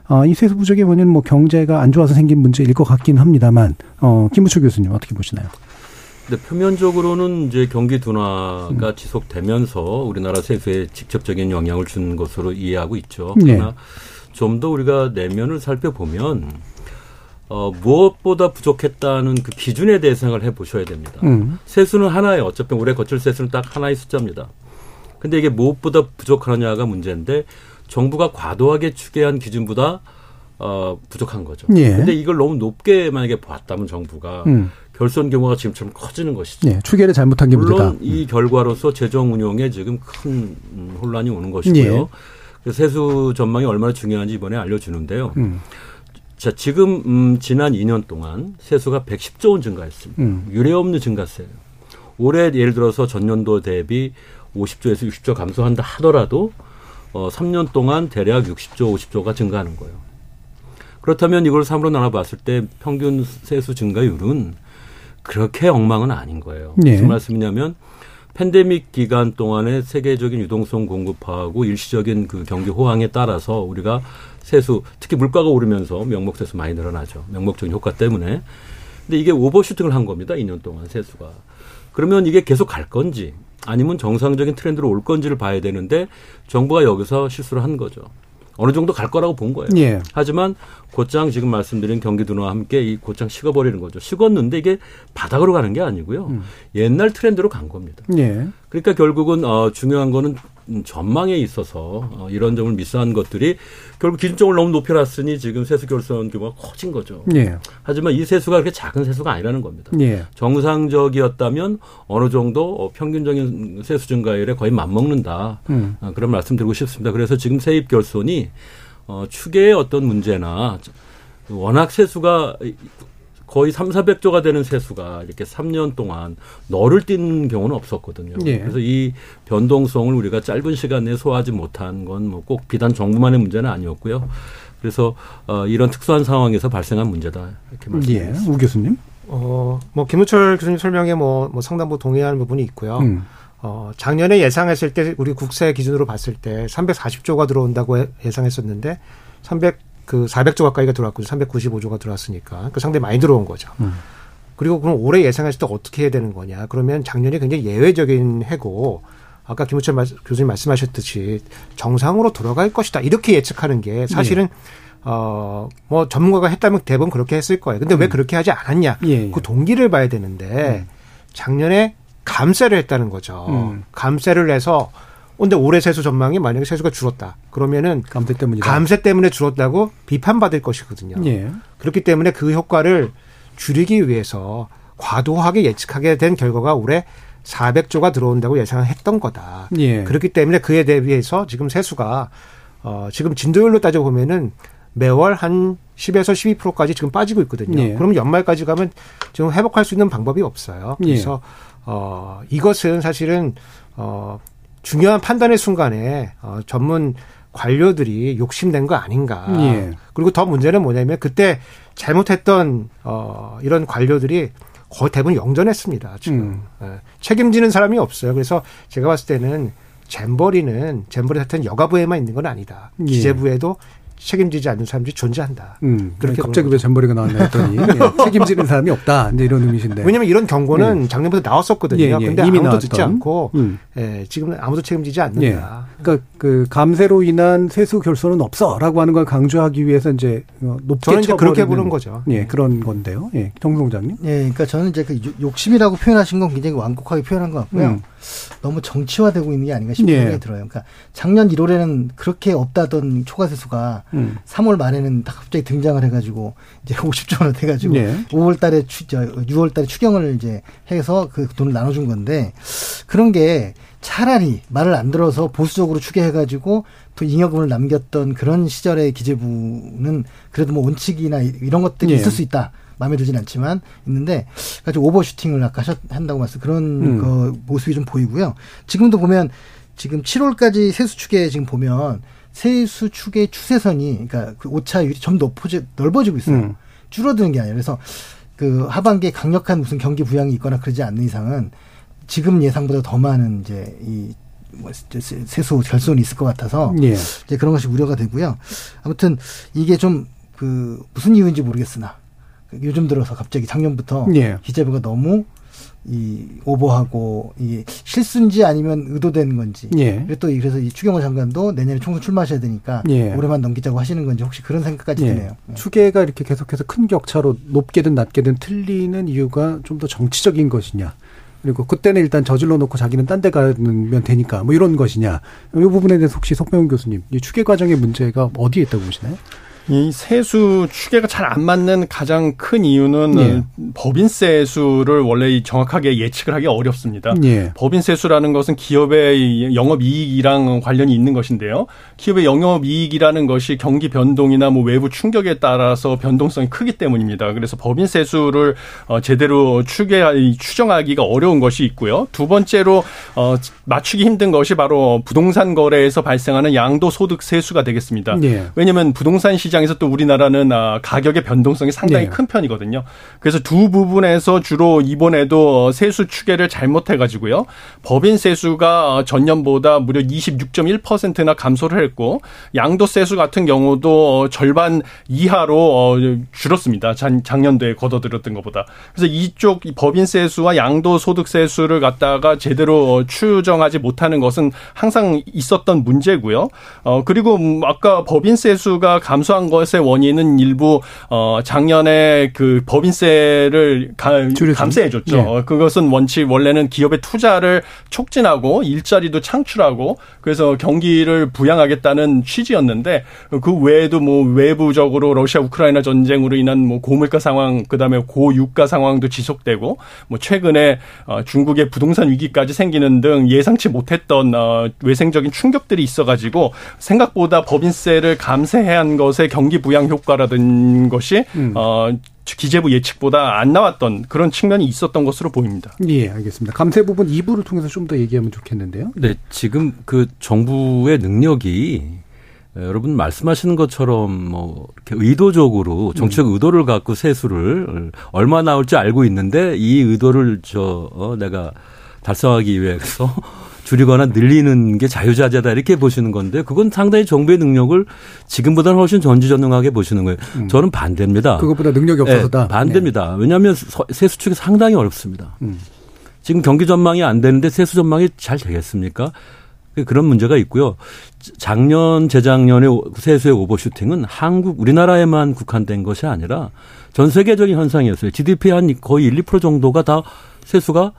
E: 어, 이 세수 부족의 원인은 뭐 경제가 안 좋아서 생긴 문제일 것 같긴 합니다만 어, 김우철 교수님 어떻게 보시나요?
G: 근데 표면적으로는 이제 경기 둔화가
E: 음.
G: 지속되면서 우리나라 세수에 직접적인 영향을 준 것으로 이해하고 있죠.
E: 네.
G: 그러나 좀더 우리가 내면을 살펴보면 어, 무엇보다 부족했다는 그 기준에 대해 생각을 해 보셔야 됩니다.
E: 음.
G: 세수는 하나예요. 어차피 올해 거칠 세수는 딱 하나의 숫자입니다. 근데 이게 무엇보다 부족하느냐가 문제인데 정부가 과도하게 추계한 기준보다 어, 부족한 거죠.
E: 예.
G: 근데 이걸 너무 높게 만약에 봤다면 정부가
E: 음.
G: 결손 규모가 지금처럼 커지는 것이죠.
E: 예, 추계를 잘못한 게 문제다.
G: 물론 이 결과로서 재정 운용에 지금 큰 음, 혼란이 오는 것이고요.
E: 예.
G: 세수 전망이 얼마나 중요한지 이번에 알려주는데요.
E: 음.
G: 자, 지금 음, 지난 2년 동안 세수가 110조 원 증가했습니다.
E: 음.
G: 유례 없는 증가세예요. 올해 예를 들어서 전년도 대비 50조에서 60조 감소한다 하더라도 어, 3년 동안 대략 60조, 50조가 증가하는 거예요. 그렇다면 이걸 3으로 나눠봤을 때 평균 세수 증가율은 그렇게 엉망은 아닌 거예요.
E: 네.
G: 무슨 말씀이냐면 팬데믹 기간 동안에 세계적인 유동성 공급하고 일시적인 그 경기 호황에 따라서 우리가 세수 특히 물가가 오르면서 명목 세수 많이 늘어나죠. 명목적인 효과 때문에. 근데 이게 오버슈팅을 한 겁니다. 2년 동안 세수가. 그러면 이게 계속 갈 건지 아니면 정상적인 트렌드로 올 건지를 봐야 되는데 정부가 여기서 실수를 한 거죠. 어느 정도 갈 거라고 본 거예요.
E: 예.
G: 하지만 곧장 지금 말씀드린 경기 둔화와 함께 이 곧장 식어버리는 거죠. 식었는데 이게 바닥으로 가는 게 아니고요. 옛날 트렌드로 간 겁니다.
E: 예.
G: 그러니까 결국은 어, 중요한 거는 음, 전망에 있어서 어, 이런 점을 미스한 것들이 결국 기준점을 너무 높여놨으니 지금 세수 결손 규모가 커진 거죠.
E: 예.
G: 하지만 이 세수가 그렇게 작은 세수가 아니라는 겁니다.
E: 예.
G: 정상적이었다면 어느 정도 어, 평균적인 세수 증가율에 거의 맞먹는다.
E: 음.
G: 어, 그런 말씀 드리고 싶습니다. 그래서 지금 세입 결손이 어, 추계의 어떤 문제나 워낙 세수가 거의 3, 400조가 되는 세수가 이렇게 3년 동안 너를 띄는 경우는 없었거든요.
E: 예.
G: 그래서 이 변동성을 우리가 짧은 시간 내에 소화하지 못한 건 뭐 꼭 비단 정부만의 문제는 아니었고요. 그래서 어, 이런 특수한 상황에서 발생한 문제다 이렇게 말씀드립니다.
E: 예, 우 교수님.
I: 어, 뭐 김우철 교수님 설명에 뭐, 뭐 상당부 동의하는 부분이 있고요.
E: 음.
I: 어, 작년에 예상했을 때 우리 국세 기준으로 봤을 때 340조가 들어온다고 예- 예상했었는데 300 그 400조 가까이가 들어왔고 395조가 들어왔으니까 그 상당히 많이 들어온 거죠.
E: 음.
I: 그리고 그럼 올해 예상했을 때 어떻게 해야 되는 거냐? 그러면 작년이 굉장히 예외적인 해고 아까 김우철 말- 교수님 말씀하셨듯이 정상으로 돌아갈 것이다 이렇게 예측하는 게 사실은 어, 뭐 전문가가 했다면 대부분 그렇게 했을 거예요. 근데 왜 그렇게 하지 않았냐?
E: 예, 예.
I: 그 동기를 봐야 되는데 작년에 감세를 했다는 거죠.
E: 음.
I: 감세를 해서 근데 올해 세수 전망이 만약에 세수가 줄었다. 그러면은
E: 감세 때문이다.
I: 감세 때문에 줄었다고 비판받을 것이거든요.
E: 예.
I: 그렇기 때문에 그 효과를 줄이기 위해서 과도하게 예측하게 된 결과가 올해 400조가 들어온다고 예상했던 거다.
E: 예.
I: 그렇기 때문에 그에 대비해서 지금 세수가 어 지금 진도율로 따져 보면은 매월 한 10에서 12%까지 지금 빠지고 있거든요.
E: 예.
I: 그럼 연말까지 가면 지금 회복할 수 있는 방법이 없어요.
E: 예.
I: 그래서 어 이것은 사실은 어 중요한 판단의 순간에 어 전문 관료들이 욕심낸 거 아닌가.
E: 예.
I: 그리고 더 문제는 뭐냐면 그때 잘못했던 어 이런 관료들이 거의 대부분 영전했습니다. 지금
E: 음.
I: 예. 책임지는 사람이 없어요. 그래서 제가 봤을 때는 잼버리는 잼버리 사태는 여가부에만 있는 건 아니다.
E: 예.
I: 기재부에도 책임지지 않는 사람들이 존재한다.
E: 음,
I: 그렇게
E: 갑자기
I: 보는
E: 왜 잔머리가 나왔나 했더니 예, 책임지는 사람이 없다. 이제 이런 의미신데.
I: 왜냐하면 이런 경고는
E: 예.
I: 작년부터 나왔었거든요.
E: 예, 예.
I: 근데
E: 이미
I: 아무도
E: 나왔던.
I: 듣지 않고
E: 음.
I: 예, 지금은 아무도 책임지지
E: 예.
I: 않는다.
E: 그러니까 그 감세로 인한 세수 결손은 없어라고 하는 걸 강조하기 위해서 이제 어, 높게
I: 저는 이제 그렇게 보는 거죠.
E: 예, 그런 건데요. 예, 정 총장님.
J: 예, 그러니까 저는 이제 그 요- 욕심이라고 표현하신 건 굉장히 완곡하게 표현한 것 같고요.
E: 음.
J: 너무 정치화되고 있는 게 아닌가 싶은
E: 예.
J: 생각이 들어요. 그러니까 작년 1월에는 그렇게 없다던 초과세수가
E: 음.
J: 3월 말에는 딱 갑자기 등장을 해가지고 이제 50조 원 돼가지고
E: 예.
J: 5월 달에 추, 저, 6월 달에 추경을 이제 해서 그 돈을 나눠준 건데 그런 게 차라리 말을 안 들어서 보수적으로 추계해가지고 또 잉여금을 남겼던 그런 시절의 기재부는 그래도 뭐 원칙이나 이- 이런 것들이
E: 예.
J: 있을 수 있다. 마음에 들진 않지만 있는데 가지고 오버슈팅을 아까 한다고 말씀 그런
E: 음.
J: 그 모습이 좀 보이고요. 지금도 보면 지금 7월까지 세수 추계 지금 보면 세수 추계 추세선이 그러니까 그 오차율이 점 높아지 넓어지고 있어요.
E: 음.
J: 줄어드는 게 아니라 그래서 그 하반기에 강력한 무슨 경기 부양이 있거나 그러지 않는 이상은 지금 예상보다 더 많은 이제 이 뭐, 세- 세수 결손이 있을 것 같아서
E: 예.
J: 이제 그런 것이 우려가 되고요. 아무튼 이게 좀 그 무슨 이유인지 모르겠으나 그 요즘 들어서 갑자기 작년부터
E: 예.
J: 기재부가 너무 이 오버하고 이 실수인지 아니면 의도된 건지.
E: 예.
J: 그리고 또 그래서 이 추경호 장관도 내년에 총선 출마하셔야 되니까
E: 예.
J: 올해만 넘기자고 하시는 건지 혹시 그런 생각까지
E: 예.
J: 드네요.
E: 추계가 이렇게 계속해서 큰 격차로 높게든 낮게든 틀리는 이유가 좀 더 정치적인 것이냐. 그리고 그때는 일단 저질러 놓고 자기는 딴 데 가면 되니까 뭐 이런 것이냐. 이 부분에 대해서 혹시 석병훈 교수님, 이 추계 과정의 문제가 어디에 있다고 보시나요?
H: 이 세수 추계가 잘 안 맞는 가장 큰 이유는
E: 예.
H: 법인세 수를 원래 정확하게 예측을 하기 어렵습니다.
E: 예.
H: 법인세 수라는 것은 기업의 영업 이익이랑 관련이 있는 것인데요. 기업의 영업 이익이라는 것이 경기 변동이나 뭐 외부 충격에 따라서 변동성이 크기 때문입니다. 그래서 법인세 수를 어, 제대로 추계 추정하기가 어려운 것이 있고요. 두 번째로 어, 맞추기 힘든 것이 바로 부동산 거래에서 발생하는 양도 소득 세수가 되겠습니다.
E: 예.
H: 왜냐하면 부동산 시장 에서 또 우리나라는 아, 가격의 변동성이 상당히
E: 네.
H: 큰 편이거든요. 그래서 두 부분에서 주로 이번에도 어, 세수 추계를 잘못해가지고요. 법인 세수가 어, 전년보다 무려 26.1%나 감소를 했고 양도세수 같은 경우도 어, 절반 이하로 어, 줄었습니다. 작, 작년도에 걷어들였던 것보다. 그래서 이쪽 이 법인 세수와 양도소득 세수를 갖다가 제대로 어, 추정하지 못하는 것은 항상 있었던 문제고요. 어 그리고 음, 아까 법인 세수가 감소한 것의 원인은 일부 어 작년에 그 법인세를 가-
E: 줄여준-
H: 감세해 줬죠.
E: 예.
H: 어, 그것은 원칙 원래는 기업의 투자를 촉진하고 일자리도 창출하고 그래서 경기를 부양하겠다는 취지였는데 그 외에도 뭐 외부적으로 러시아 우크라이나 전쟁으로 인한 뭐 고물가 상황 그다음에 고유가 상황도 지속되고 뭐 최근에 어, 중국의 부동산 위기까지 생기는 등 예상치 못했던 어, 외생적인 충격들이 있어 가지고 생각보다 법인세를 감세해야 한 것의 경기 부양 효과라든 것이
E: 음.
H: 어 기재부 예측보다 안 나왔던 그런 측면이 있었던 것으로 보입니다.
E: 예, 알겠습니다. 감세 부분 2부를 통해서 좀 더 얘기하면 좋겠는데요.
G: 네, 지금 그 정부의 능력이 에, 여러분 말씀하시는 것처럼 뭐 이렇게 의도적으로 정책 의도를 갖고 세수를 얼마 나올지 알고 있는데 이 의도를 저 어, 내가 달성하기 위해서 줄이거나 늘리는 게 자유자재다 이렇게 보시는 건데 그건 상당히 정부의 능력을 지금보다는 훨씬 전지전능하게 보시는 거예요. 저는 반대입니다.
E: 그것보다 능력이 없어서다.
G: 네, 반대입니다. 왜냐하면 서- 세수 측이 상당히 어렵습니다.
E: 음.
G: 지금 경기 전망이 안 되는데 세수 전망이 잘 되겠습니까? 그- 그런 문제가 있고요. 작년, 재작년에 오- 세수의 오버슈팅은 한국, 우리나라에만 국한된 것이 아니라 전 세계적인 현상이었어요. GDP 한 거의 1, 2% 정도가 다 세수가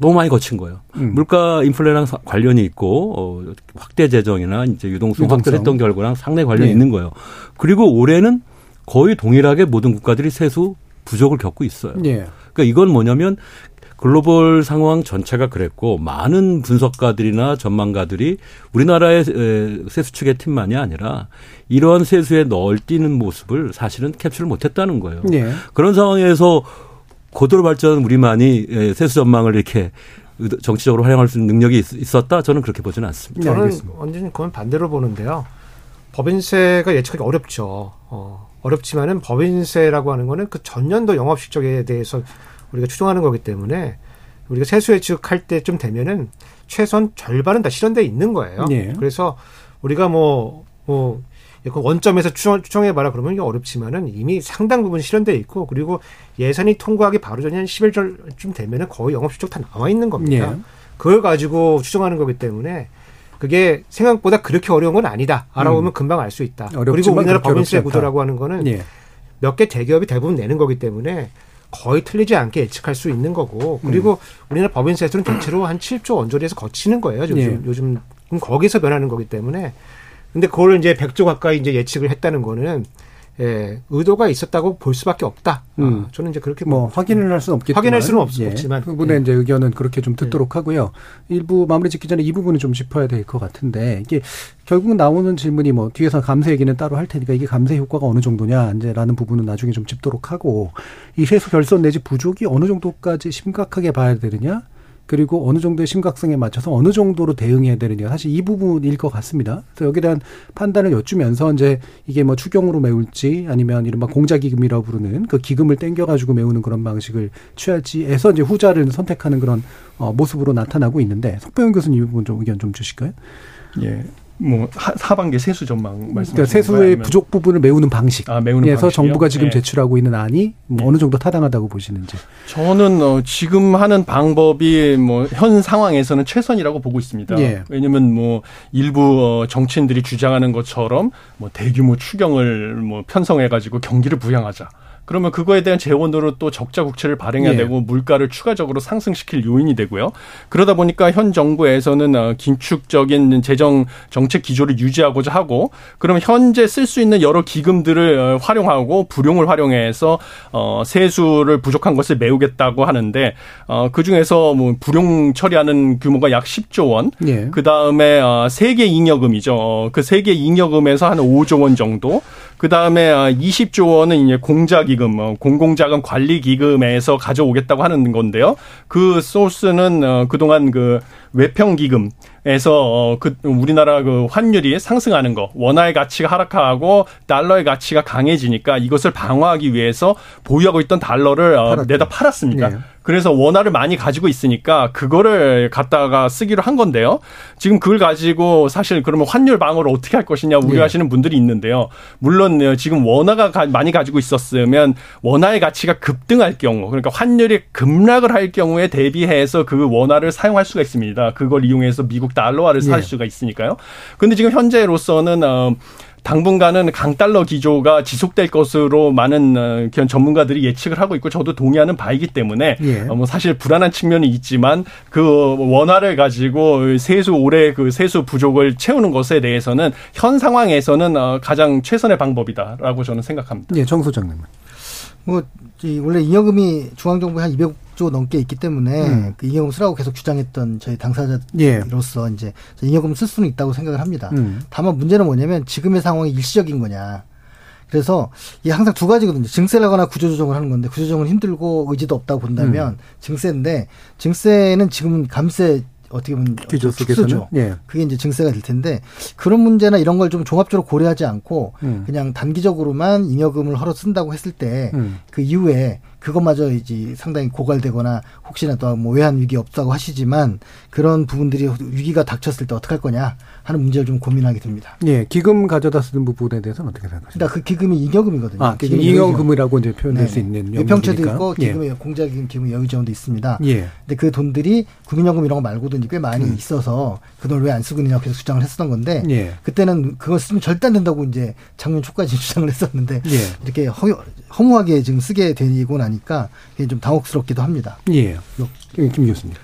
G: 너무 많이 거친 거예요.
E: 음.
G: 물가 인플레랑 사- 관련이 있고 어, 확대 재정이나 이제 유동성,
E: 유동성.
G: 확대를 했던 결과랑 상당히 관련이
E: 네.
G: 있는 거예요. 그리고 올해는 거의 동일하게 모든 국가들이 세수 부족을 겪고 있어요.
E: 예.
G: 그러니까 이건 뭐냐면 글로벌 상황 전체가 그랬고 많은 분석가들이나 전망가들이 우리나라의 에, 세수 측의 팀만이 아니라 이러한 세수에 널뛰는 모습을 사실은 캡처를 못했다는 거예요.
E: 예.
G: 그런 상황에서 고도로 발전 우리만이 에, 세수 전망을 이렇게 정치적으로 활용할 수 있는 능력이 있- 있었다 저는 그렇게 보지는 않습니다.
I: 저는 완전히 그건 반대로 보는데요. 법인세가 예측하기 어렵죠. 어, 어렵지만은 법인세라고 하는 거는 그 전년도 영업 실적에 대해서 우리가 추정하는 거기 때문에 우리가 세수 예측할 때쯤 되면은 최소한 절반은 다 실현돼 있는 거예요.
E: 예.
I: 그래서 우리가 뭐, 뭐, 그 원점에서 추정, 추정 해봐라 그러면 이게 어렵지만은 이미 상당 부분 실현돼 있고 그리고 예산이 통과하기 바로 전에 한 11절쯤 되면은 거의 영업 실적 다 나와 있는 겁니다.
E: 예.
I: 그걸 가지고 추정하는 거기 때문에 그게 생각보다 그렇게 어려운 건 아니다. 알아보면 금방 알 수 있다. 그리고 우리나라 법인세. 구조라고 하는 거는
E: 예.
I: 몇개 대기업이 대부분 내는 거기 때문에 거의 틀리지 않게 예측할 수 있는 거고 그리고 우리나라 법인세수는 대체로 한 7조 원조리에서 거치는 거예요. 요즘
E: 예.
I: 요즘 거기서 변하는 거기 때문에 근데 그걸 이제 100조 가까이 이제 예측을 했다는 거는 예, 의도가 있었다고 볼 수밖에 없다.
E: 음.
I: 아, 저는 이제 그렇게
E: 뭐. 확인을 할 수는 없겠지만
I: 확인할 수는 없,
E: 예.
I: 없지만
E: 그분의
I: 예.
E: 이제 의견은 그렇게 좀 듣도록 하고요. 일부 마무리 짓기 전에 이 부분을 좀 짚어야 될 것 같은데 이게 결국 나오는 질문이 뭐 뒤에서 감세 얘기는 따로 할 테니까 이게 감세 효과가 어느 정도냐 이제라는 부분은 나중에 좀 짚도록 하고 이 세수 결손 내지 부족이 어느 정도까지 심각하게 봐야 되느냐 그리고 어느 정도의 심각성에 맞춰서 어느 정도로 대응해야 되느냐 사실 이 부분일 것 같습니다. 그래서 여기에 대한 판단을 여쭈면서 이제 이게 뭐 추경으로 메울지 아니면 이른바 공자기금이라고 부르는 그 기금을 땡겨가지고 메우는 그런 방식을 취할지에서 이제 후자를 선택하는 그런 어, 모습으로 나타나고 있는데 석병현 교수님 이 부분 좀 의견 좀 주실까요?
H: 예. 뭐 하, 하반기 세수 전망 말씀
E: 그러니까 세수의 부족 부분을 메우는 방식.
H: 아, 메우는
E: 에서? 정부가 지금
H: 예.
E: 제출하고 있는 안이 뭐 어느 정도 타당하다고 보시는지.
H: 저는 어, 지금 하는 방법이 뭐 현 상황에서는 최선이라고 보고 있습니다.
E: 예.
H: 왜냐면 뭐 일부 어, 정치인들이 주장하는 것처럼 뭐 대규모 추경을 뭐 편성해 가지고 경기를 부양하자. 그러면 그거에 대한 재원으로 또 적자 국채를 발행해야
E: 예.
H: 되고 물가를 추가적으로 상승시킬 요인이 되고요. 그러다 보니까 현 정부에서는 어, 긴축적인 재정 정책 기조를 유지하고자 하고 그러면 현재 쓸 수 있는 여러 기금들을 어, 활용하고 불용을 활용해서 어 세수를 부족한 것을 메우겠다고 하는데 어그 중에서 뭐 불용 처리하는 규모가 약 10조 원.
E: 예.
H: 그 다음에 어, 세계 잉여금이죠. 어, 그 세계 잉여금에서 한 5조 원 정도. 그 다음에 20조 원은 이제 공자 기금, 어, 공공자금 관리 기금에서 가져오겠다고 하는 건데요. 그 소스는 어, 그동안 그 외평 기금. 에서 어그 우리나라 그 환율이 상승하는 거 원화의 가치가 하락하고 달러의 가치가 강해지니까 이것을 방어하기 위해서 보유하고 있던 달러를 어,
E: 팔았죠.
H: 내다 팔았습니까?
E: 네.
H: 그래서 원화를 많이 가지고 있으니까 그거를 갖다가 쓰기로 한 건데요. 지금 그걸 가지고 사실 그러면 환율 방어를 어떻게 할 것이냐 우려하시는 분들이 있는데요. 물론 어, 지금 원화가 가- 많이 가지고 있었으면 원화의 가치가 급등할 경우 그러니까 환율이 급락을 할 경우에 대비해서 그 원화를 사용할 수가 있습니다. 그걸 이용해서 미국 달러화를 살
E: 예.
H: 수가 있으니까요. 근데 지금 현재로서는 어 당분간은 강달러 기조가 지속될 것으로 많은 어, 그런 전문가들이 예측을 하고 있고 저도 동의하는 바이기 때문에
E: 예.
H: 어, 뭐 사실 불안한 측면이 있지만 그 원화를 가지고 세수 올해 그 세수 부족을 채우는 것에 대해서는 현 상황에서는 어, 가장 최선의 방법이다라고 저는 생각합니다.
E: 예, 정 소장님.
J: 뭐, 이 원래 잉여금이 중앙정부에 한 200 조 넘게 있기 때문에
E: 음.
J: 그 잉여금 쓰라고 계속 주장했던 저희
E: 예.
J: 당사자로서 이제 잉여금 쓸 수는 있다고 생각을 합니다.
E: 음.
J: 다만 문제는 뭐냐면 지금의 상황이 일시적인 거냐. 그래서 이게 항상 두 가지거든요. 증세를 하거나 구조조정을 하는 건데 구조조정은 힘들고 의지도 없다고 본다면
E: 음.
J: 증세인데 증세는 지금 감세 어떻게 보면
E: 기조 속에서는?
J: 축소죠.
E: 예.
J: 그게 이제 증세가 될 텐데 그런 문제나 이런 걸 좀 종합적으로 고려하지 않고
E: 음.
J: 그냥 단기적으로만 잉여금을 헐어 쓴다고 했을 때그
E: 음.
J: 이후에 그것마저 이제 상당히 고갈되거나 혹시나 또 뭐 외환 위기 없다고 하시지만 그런 부분들이 위기가 닥쳤을 때 어떡할 거냐 하는 문제를 좀 고민하게 됩니다.
E: 예, 기금 가져다 쓰는 부분에 대해서는 어떻게 생각하십니까?
J: 그러니까 그 기금이 잉여금이거든요.
E: 아,
J: 기금이
E: 잉여금이라고 이제 표현할
J: 네.
E: 수 있는
J: 외평채도
E: 영역이니까.
J: 있고
E: 예.
J: 기금의 공자기금, 기금 여유자원도 있습니다.
E: 예.
J: 근데 그 돈들이 국민연금 이런 거 말고도 이제 꽤 많이
E: 음.
J: 있어서 그 돈을 왜 안 쓰고 있느냐 계속 주장을 했었던 건데
E: 예.
J: 그때는 그거 쓰면 절대 안 된다고 이제 작년 초까지 주장을 했었는데
E: 예.
J: 이렇게 허, 허무하게 지금 쓰게 되고 나니까 그게 좀 당혹스럽기도 합니다.
E: 예. 김, 김 교수님.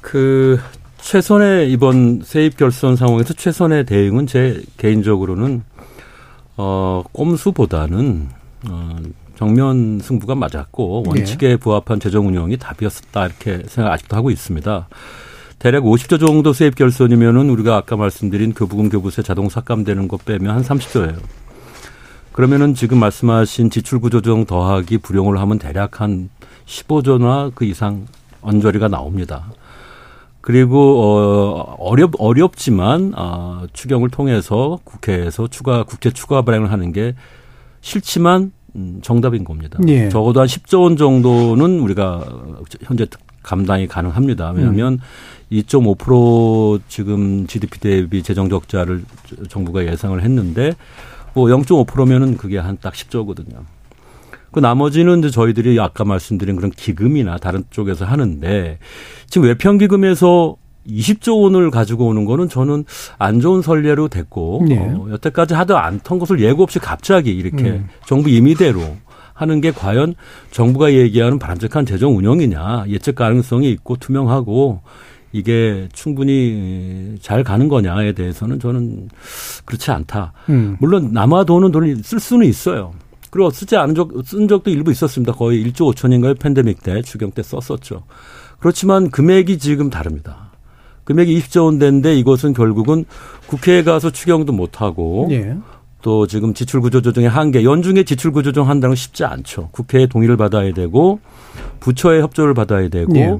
G: 그 최선의 이번 세입 결선 상황에서 최선의 대응은 제 개인적으로는 어 꼼수보다는 어 정면 승부가 맞았고 원칙에 부합한 재정 운영이 답이었다 이렇게 생각 아직도 하고 있습니다. 대략 50조 정도 세입 결손이면은 우리가 아까 말씀드린 교부금 교부세 자동 삭감되는 거 빼면 한 30조예요. 그러면은 지금 말씀하신 지출 구조 조정 더하기 불용을 하면 대략 한 15조나 그 이상 언저리가 나옵니다. 그리고 어 어렵 어렵지만 어 추경을 통해서 국회에서 추가 국제 추가 발행을 하는 게 싫지만 음, 정답인 겁니다.
E: 예.
G: 적어도 한 10조 원 정도는 우리가 현재 감당이 가능합니다. 왜냐하면 2.5% 지금 GDP 대비 재정 적자를 정부가 예상을 했는데 뭐 0.5%면은 그게 한 딱 10조거든요. 그 나머지는 이제 저희들이 아까 말씀드린 그런 기금이나 다른 쪽에서 하는데 지금 외평 기금에서 20조 원을 가지고 오는 거는 저는 안 좋은 선례로 됐고
E: 네.
G: 어, 여태까지 하도 않던 것을 예고 없이 갑자기 이렇게
E: 음.
G: 정부 임의대로 하는 게 과연 정부가 얘기하는 바람직한 재정 운영이냐 예측 가능성이 있고 투명하고 이게 충분히 잘 가는 거냐에 대해서는 저는 그렇지 않다.
E: 음.
G: 물론 남아 도는 돈을 쓸 수는 있어요. 그리고 쓰지 않은 적, 쓴 적도 일부 있었습니다. 거의 1조 5천인가요? 팬데믹 때, 추경 때 썼었죠. 그렇지만 금액이 지금 다릅니다. 금액이 20조 원 된데 이것은 결국은 국회에 가서 추경도 못하고
E: 예.
G: 또 지금 지출 구조 조정의 한계, 연중에 지출 구조 조정 한다는 건 쉽지 않죠. 국회의 동의를 받아야 되고 부처의 협조를 받아야 되고
E: 예.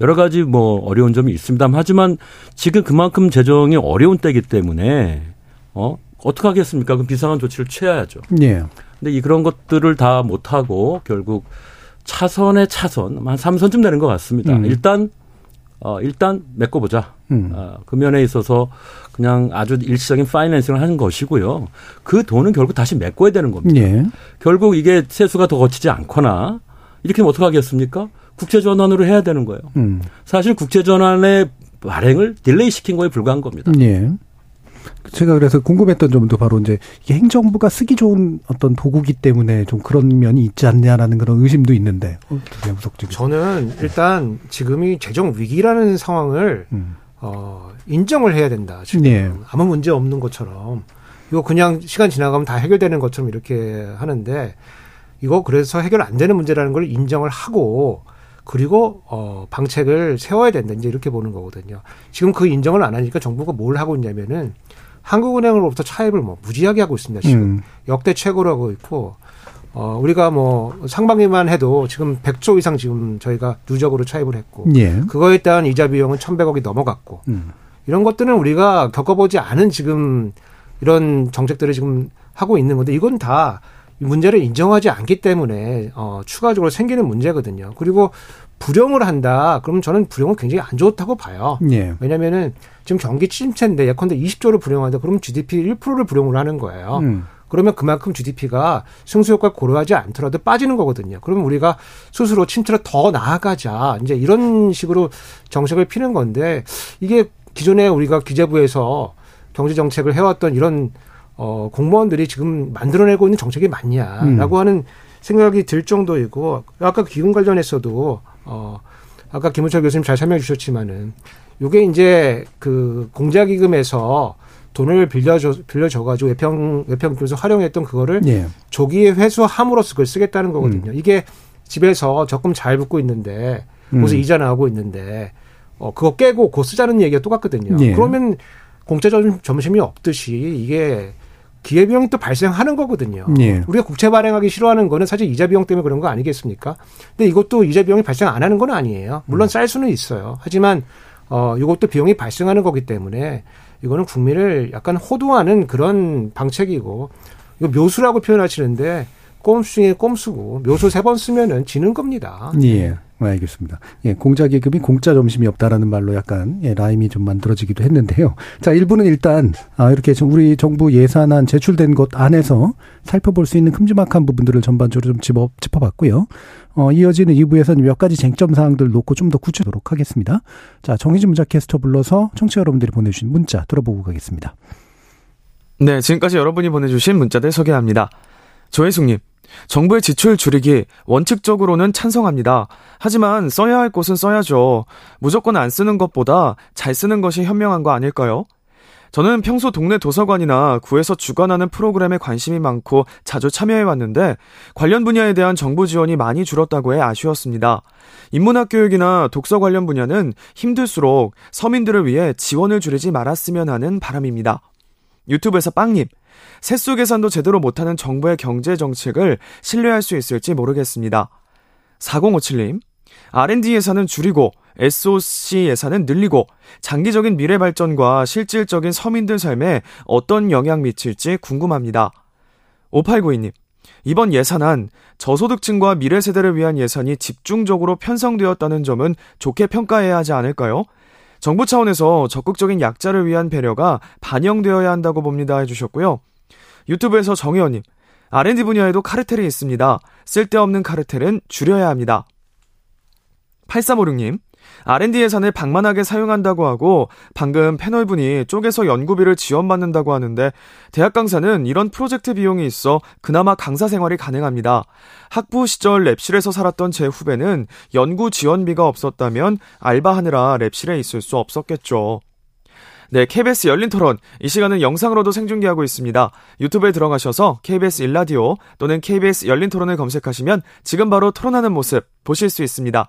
G: 여러 가지 뭐 어려운 점이 있습니다. 하지만 지금 그만큼 재정이 어려운 때이기 때문에 어 어떻게 하겠습니까? 그럼 비상한 조치를 취해야죠.
E: 예.
G: 근데 이 그런 것들을 다 못하고 결국 차선의 차선 한 3선쯤 되는 것 같습니다.
E: 음.
G: 일단 어 일단 메꿔보자.
E: 음.
G: 어, 그 면에 있어서 그냥 아주 일시적인 파이낸싱을 하는 것이고요. 그 돈은 결국 다시 메꿔야 되는 겁니다.
E: 예.
G: 결국 이게 세수가 더 걷히지 않거나 이렇게 하면 어떻게 하겠습니까? 국채 전환으로 해야 되는 거예요.
E: 음.
G: 사실 국채 전환의 발행을 delay 시킨 거에 불과한 겁니다.
E: 예. 제가 그래서 궁금했던 점도 바로 이제 이게 행정부가 쓰기 좋은 어떤 도구기 때문에 좀 그런 면이 있지 않냐라는 그런 의심도 있는데 어떻게 무석지
I: 저는 일단 지금이 재정 위기라는 상황을
E: 음.
I: 어, 인정을 해야 된다. 지금
E: 예.
I: 아무 문제 없는 것처럼 이거 그냥 시간 지나가면 다 해결되는 것처럼 이렇게 하는데 이거 그래서 해결 안 되는 문제라는 걸 인정을 하고 그리고 어 방책을 세워야 된다. 이제 이렇게 보는 거거든요. 지금 그 인정을 안 하니까 정부가 뭘 하고 있냐면은 한국은행으로부터 차입을 뭐 무지하게 하고 있습니다. 지금
E: 음.
I: 역대 최고로 하고 있고 어 우리가 뭐 상반기만 해도 지금 100조 이상 지금 저희가 누적으로 차입을 했고
E: 예.
I: 그거에 따른 이자 비용은 1,100억이 넘어갔고
E: 음.
I: 이런 것들은 우리가 겪어보지 않은 지금 이런 정책들을 지금 하고 있는 건데 이건 다 문제를 인정하지 않기 때문에 어 추가적으로 생기는 문제거든요. 그리고 불용을 한다. 그러면 저는 불용은 굉장히 안 좋다고 봐요.
E: 예.
I: 왜냐면은 지금 경기 침체인데 예컨대 20조를 불용한다. 그러면 GDP 1%를 불용을 하는 거예요.
E: 음.
I: 그러면 그만큼 GDP가 승수 효과를 고려하지 않더라도 빠지는 거거든요. 그러면 우리가 스스로 침체를 더 나아가자. 이제 이런 식으로 정책을 피는 건데 이게 기존에 우리가 기재부에서 경제 정책을 해왔던 이런 어 공무원들이 지금 만들어내고 있는 정책이 맞냐라고
E: 음.
I: 하는 생각이 들 정도이고 아까 기금 관련해서도 어 아까 김우철 교수님 잘 설명해 주셨지만은 요게 이제 그 공자기금에서 돈을 빌려줘 빌려줘가지고 외평 외평금에서 활용했던 그거를
E: 예.
I: 조기에 회수함으로써 그걸 쓰겠다는 거거든요. 이게 집에서 적금 잘 붙고 있는데 거기서
E: 음.
I: 이자 나오고 있는데 어 그거 깨고 곧 쓰자는 얘기가 똑같거든요.
E: 예.
I: 그러면 공짜 점- 점심이 없듯이 이게 기회 비용이 또 발생하는 거거든요.
E: 예.
I: 우리가 국채 발행하기 싫어하는 거는 사실 이자 비용 때문에 그런 거 아니겠습니까? 근데 이것도 이자 비용이 발생 안 하는 건 아니에요. 물론 쌀 수는 있어요. 하지만 어 이것도 비용이 발생하는 거기 때문에 이거는 국민을 약간 호도하는 그런 방책이고 이거 묘수라고 표현하시는데 꼼수 중에 꼼수고 묘수 세 번 쓰면은 지는 겁니다.
E: 예. 알겠습니다. 예, 공자 계급이 공짜 점심이 없다라는 말로 약간 예, 라임이 좀 만들어지기도 했는데요. 자, 일부는 일단 아, 이렇게 좀 우리 정부 예산안 제출된 것 안에서 살펴볼 수 있는 큼지막한 부분들을 전반적으로 좀 짚어, 짚어봤고요. 어, 이어지는 2부에서는 몇 가지 쟁점 사항들 놓고 좀 더 구체적으로 하겠습니다. 자, 정희진 문자 캐스터 불러서 청취자 여러분들이 보내주신 문자 들어보고 가겠습니다.
K: 네, 지금까지 여러분이 보내주신 문자들 소개합니다. 조혜숙님, 정부의 지출 줄이기 원칙적으로는 찬성합니다. 하지만 써야 할 곳은 써야죠. 무조건 안 쓰는 것보다 잘 쓰는 것이 현명한 거 아닐까요? 저는 평소 동네 도서관이나 구에서 주관하는 프로그램에 관심이 많고 자주 참여해 왔는데 관련 분야에 대한 정부 지원이 많이 줄었다고 해 아쉬웠습니다. 인문학 교육이나 독서 관련 분야는 힘들수록 서민들을 위해 지원을 줄이지 말았으면 하는 바람입니다. 유튜브에서 빵님, 세수 계산도 제대로 못하는 정부의 경제 정책을 신뢰할 수 있을지 모르겠습니다. 4057님, R&D 예산은 줄이고 SOC 예산은 늘리고 장기적인 미래 발전과 실질적인 서민들 삶에 어떤 영향 미칠지 궁금합니다. 5892님, 이번 예산안 저소득층과 미래 세대를 위한 예산이 집중적으로 편성되었다는 점은 좋게 평가해야 하지 않을까요? 정부 차원에서 적극적인 약자를 위한 배려가 반영되어야 한다고 봅니다 해주셨고요. 유튜브에서 정혜원님, R&D 분야에도 카르텔이 있습니다. 쓸데없는 카르텔은 줄여야 합니다. 8356님, R&D 예산을 방만하게 사용한다고 하고 방금 패널분이 쪼개서 연구비를 지원받는다고 하는데 대학 강사는 이런 프로젝트 비용이 있어 그나마 강사 생활이 가능합니다. 학부 시절 랩실에서 살았던 제 후배는 연구 지원비가 없었다면 알바하느라 랩실에 있을 수 없었겠죠. 네, KBS 열린 토론. 이 시간은 영상으로도 생중계하고 있습니다. 유튜브에 들어가셔서 KBS 일라디오 또는 KBS 열린 토론을 검색하시면 지금 바로 토론하는 모습 보실 수 있습니다.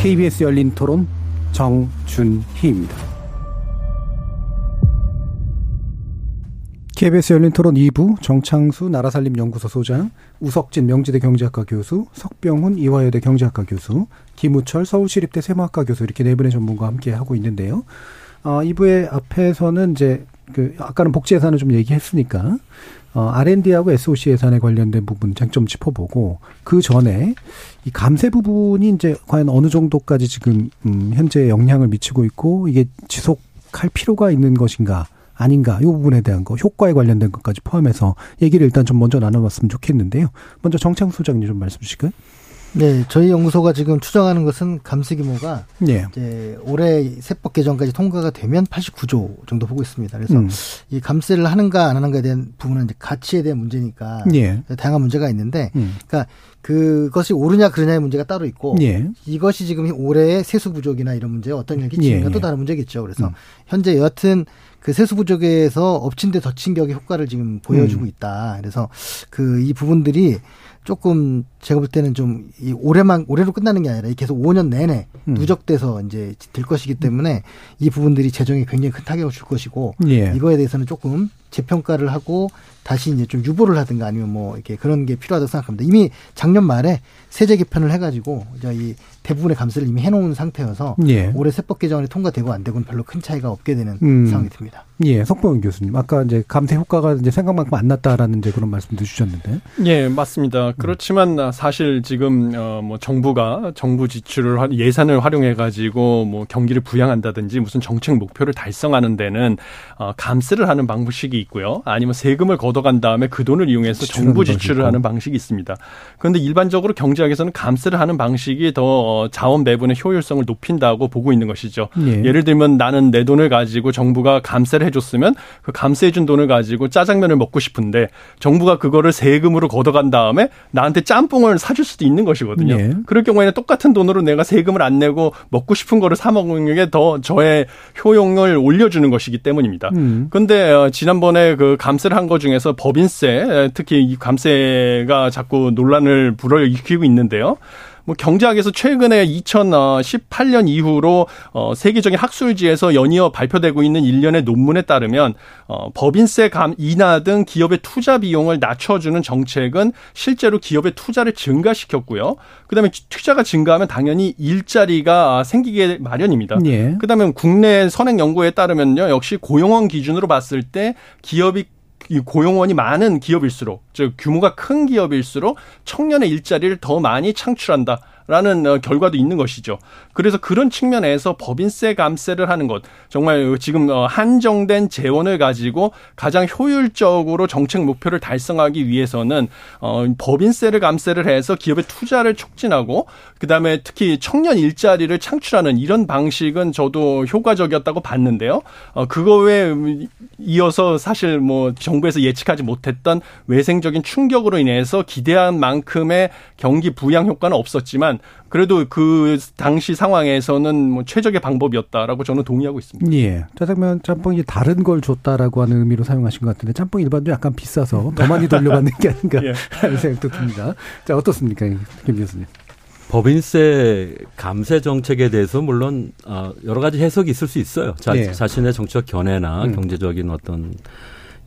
E: KBS 열린 토론 정준희입니다. KBS 열린 토론 2부 정창수 나라살림연구소 소장, 우석진 명지대 경제학과 교수, 석병훈 이화여대 경제학과 교수, 김우철 서울시립대 세무학과 교수 이렇게 네 분의 전문가와 함께 하고 있는데요. 어, 2부의 앞에서는 이제 그 아까는 복지 예산을 좀 얘기했으니까 어, R&D하고 SOC 예산에 관련된 부분 쟁점 짚어보고 그 전에 이 감세 부분이 이제 과연 어느 정도까지 지금 음, 현재 영향을 미치고 있고 이게 지속할 필요가 있는 것인가 아닌가 이 부분에 대한 거 효과에 관련된 것까지 포함해서 얘기를 일단 좀 먼저 나눠봤으면 좋겠는데요. 먼저 정창수 소장님 좀 말씀 주실까요?
J: 네, 저희 연구소가 지금 추정하는 것은 감세 규모가
E: 예.
J: 이제 올해 세법 개정까지 통과가 되면 89조 정도 보고 있습니다. 그래서
E: 음.
J: 이 감세를 하는가 안 하는가에 대한 부분은 이제 가치에 대한 문제니까
E: 예.
J: 다양한 문제가 있는데,
E: 음.
J: 그러니까 그것이 옳으냐 그르냐의 문제가 따로 있고
E: 예.
J: 이것이 지금 올해의 세수 부족이나 이런 문제에 어떤 영향을 끼치는가
E: 예,
J: 또
E: 예.
J: 다른 문제겠죠. 그래서
E: 음.
J: 현재 여하튼 그 세수 부족에서 엎친 데 덧친 격의 효과를 지금 보여주고
E: 음.
J: 있다. 그래서 그 이 부분들이 조금 제가 볼 때는 좀 이 올해만 올해로 끝나는 게 아니라 이 계속 5년 내내
E: 음.
J: 누적돼서 이제 될 것이기 때문에 이 부분들이 재정에 굉장히 큰 타격을 줄 것이고
E: 예.
J: 이거에 대해서는 조금 재평가를 하고 다시 이제 좀 유보를 하든가 아니면 뭐 이렇게 그런 게 필요하다고 생각합니다. 이미 작년 말에 세제 개편을 해가지고 이제 이 대부분의 감세를 이미 해놓은 상태여서
E: 예.
J: 올해 세법 개정안이 통과되고 안 되고는 별로 큰 차이가 없게 되는
E: 음.
J: 상황이 듭니다.
E: 예, 석병훈 교수님. 아까 이제 감세 효과가 이제 생각만큼 안 났다라는 이제 그런 말씀도 주셨는데.
H: 예, 맞습니다. 그렇지만 사실 지금 어뭐 정부가 정부 지출을 화- 예산을 활용해 가지고 뭐 경기를 부양한다든지 무슨 정책 목표를 달성하는 데는 어 감세를 하는 방식이 있고요. 아니면 세금을 걷어간 다음에 그 돈을 이용해서 정부 지출을 하는 방식이 있습니다. 그런데 일반적으로 경제학에서는 감세를 하는 방식이 더 어, 자원 배분의 효율성을 높인다고 보고 있는 것이죠. 예. 예를 들면 나는 내 돈을 가지고 정부가 감세를 해줬으면 그 감세해준 돈을 가지고 짜장면을 먹고 싶은데 정부가 그거를 세금으로 걷어간 다음에 나한테 짬뽕을 사줄 수도 있는 것이거든요. 예. 그럴 경우에는 똑같은 돈으로 내가 세금을 안 내고 먹고 싶은 거를 사 먹는 게 더 저의 효용을 올려주는 것이기 때문입니다. 음. 근데 어, 지난번 에 그 감세를 한것 중에서 법인세 특히 이 감세가 자꾸 논란을 불어일으키고 있는데요. 뭐 경제학에서 최근에 2018년 이후로 어 세계적인 학술지에서 연이어 발표되고 있는 일련의 논문에 따르면 어 법인세 감 인하 등 기업의 투자 비용을 낮춰주는 정책은 실제로 기업의 투자를 증가시켰고요. 그다음에 투자가 증가하면 당연히 일자리가 생기게 마련입니다. 예. 그다음에 국내 선행 연구에 따르면요. 역시 고용원 기준으로 봤을 때 기업이 이 고용원이 많은 기업일수록 즉 규모가 큰 기업일수록 청년의 일자리를 더 많이 창출한다. 라는 어, 결과도 있는 것이죠. 그래서 그런 측면에서 법인세 감세를 하는 것 정말 지금 어, 한정된 재원을 가지고 가장 효율적으로 정책 목표를 달성하기 위해서는 어 법인세를 감세를 해서 기업의 투자를 촉진하고 그다음에 특히 청년 일자리를 창출하는 이런 방식은 저도 효과적이었다고 봤는데요. 어 그거에 이어서 사실 뭐 정부에서 예측하지 못했던 외생적인 충격으로 인해서 기대한 만큼의 경기 부양 효과는 없었지만 그래도 그 당시 상황에서는 뭐 최적의 방법이었다라고 저는 동의하고 있습니다.
E: 예. 짜장면 짬뽕이 다른 걸 줬다라고 하는 의미로 사용하신 것 같은데 짬뽕 일반도 약간 비싸서 더 많이 돌려받는 게 아닌가 예. 하는 생각도 듭니다. 자, 어떻습니까? 김 교수님.
G: 법인세 감세 정책에 대해서 물론 어, 여러 가지 해석이 있을 수 있어요. 자, 예. 자신의 정치적 견해나 음. 경제적인 어떤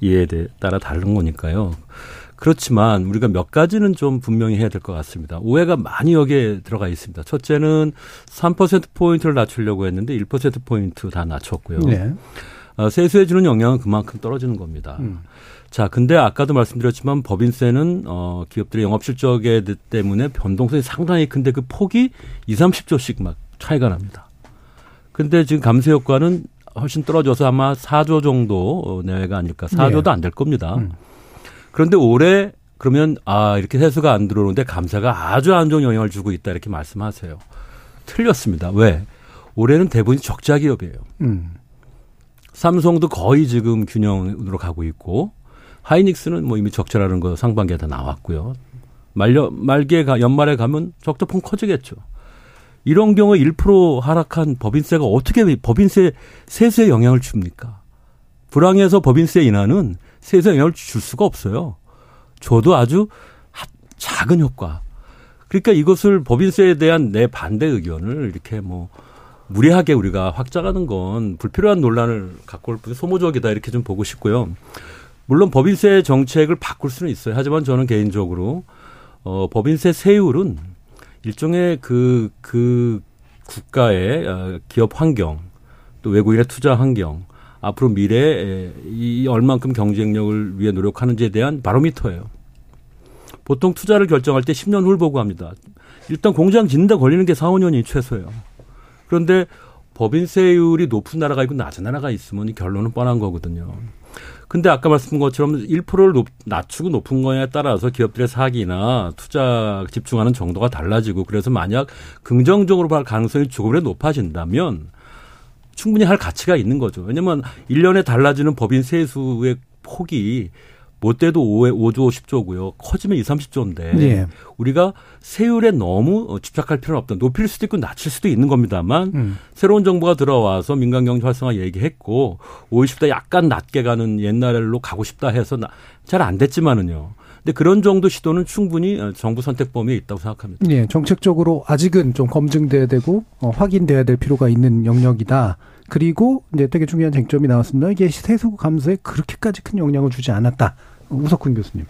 G: 이해에 따라 다른 거니까요. 그렇지만 우리가 몇 가지는 좀 분명히 해야 될 것 같습니다. 오해가 많이 여기에 들어가 있습니다. 첫째는 3%포인트를 낮추려고 했는데 1%포인트 다 낮췄고요. 네. 어, 세수에 주는 영향은 그만큼 떨어지는 겁니다. 음. 자, 근데 아까도 말씀드렸지만 법인세는 어, 기업들의 영업 실적에 때문에 변동성이 상당히 큰데 그 폭이 2, 30조씩 막 차이가 납니다. 근데 지금 감세 효과는 훨씬 떨어져서 아마 4조 정도 내외가 아닐까. 4조도 네. 안될 겁니다. 음. 그런데 올해 그러면 아 이렇게 세수가 안 들어오는데 감사가 아주 안 좋은 영향을 주고 있다 이렇게 말씀하세요. 틀렸습니다. 왜? 올해는 대부분 적자 기업이에요. 음. 삼성도 거의 지금 균형으로 가고 있고 하이닉스는 뭐 이미 적자라는 거 상반기에 다 나왔고요. 말려 말기에 가 연말에 가면 적자폭 커지겠죠. 이런 경우에 1% 하락한 법인세가 어떻게 법인세 세수에 영향을 줍니까? 불황에서 법인세 인하는 세수 영향을 줄 수가 없어요. 저도 아주 작은 효과. 그러니까 이것을 법인세에 대한 내 반대 의견을 이렇게 뭐 무리하게 우리가 확장하는 건 불필요한 논란을 갖고 올 뿐 소모적이다 이렇게 좀 보고 싶고요. 물론 법인세 정책을 바꿀 수는 있어요. 하지만 저는 개인적으로 어 법인세 세율은 일종의 그그 그 국가의 어, 기업 환경 또 외국인의 투자 환경 앞으로 미래에 이 얼만큼 경쟁력을 위해 노력하는지에 대한 바로미터예요. 보통 투자를 결정할 때 10년 후를 보고 합니다. 일단 공장 짓는데 걸리는 게 4, 5년이 최소예요. 그런데 법인세율이 높은 나라가 있고 낮은 나라가 있으면 결론은 뻔한 거거든요. 근데 아까 말씀드린 것처럼 1%를 높, 낮추고 높은 거냐에 따라서 기업들의 사기나 투자 집중하는 정도가 달라지고 그래서 만약 긍정적으로 볼 가능성이 조금이라도 높아진다면 충분히 할 가치가 있는 거죠. 왜냐면 1년에 달라지는 법인 세수의 폭이 못돼도 5조 10조고요. 커지면 2, 30조인데 예. 우리가 세율에 너무 집착할 필요는 없다. 높일 수도 있고 낮출 수도 있는 겁니다만 음. 새로운 정부가 들어와서 민간 경제 활성화 얘기했고 50대 약간 낮게 가는 옛날로 가고 싶다 해서 잘 안 됐지만은요. 근데 그런 정도 시도는 충분히 정부 선택 범위에 있다고 생각합니다.
E: 예, 정책적으로 아직은 좀 검증돼야 되고 어, 확인돼야 될 필요가 있는 영역이다. 그리고 이제 되게 중요한 쟁점이 나왔습니다. 이게 세수 감소에 그렇게까지 큰 영향을 주지 않았다. 우석훈 교수님.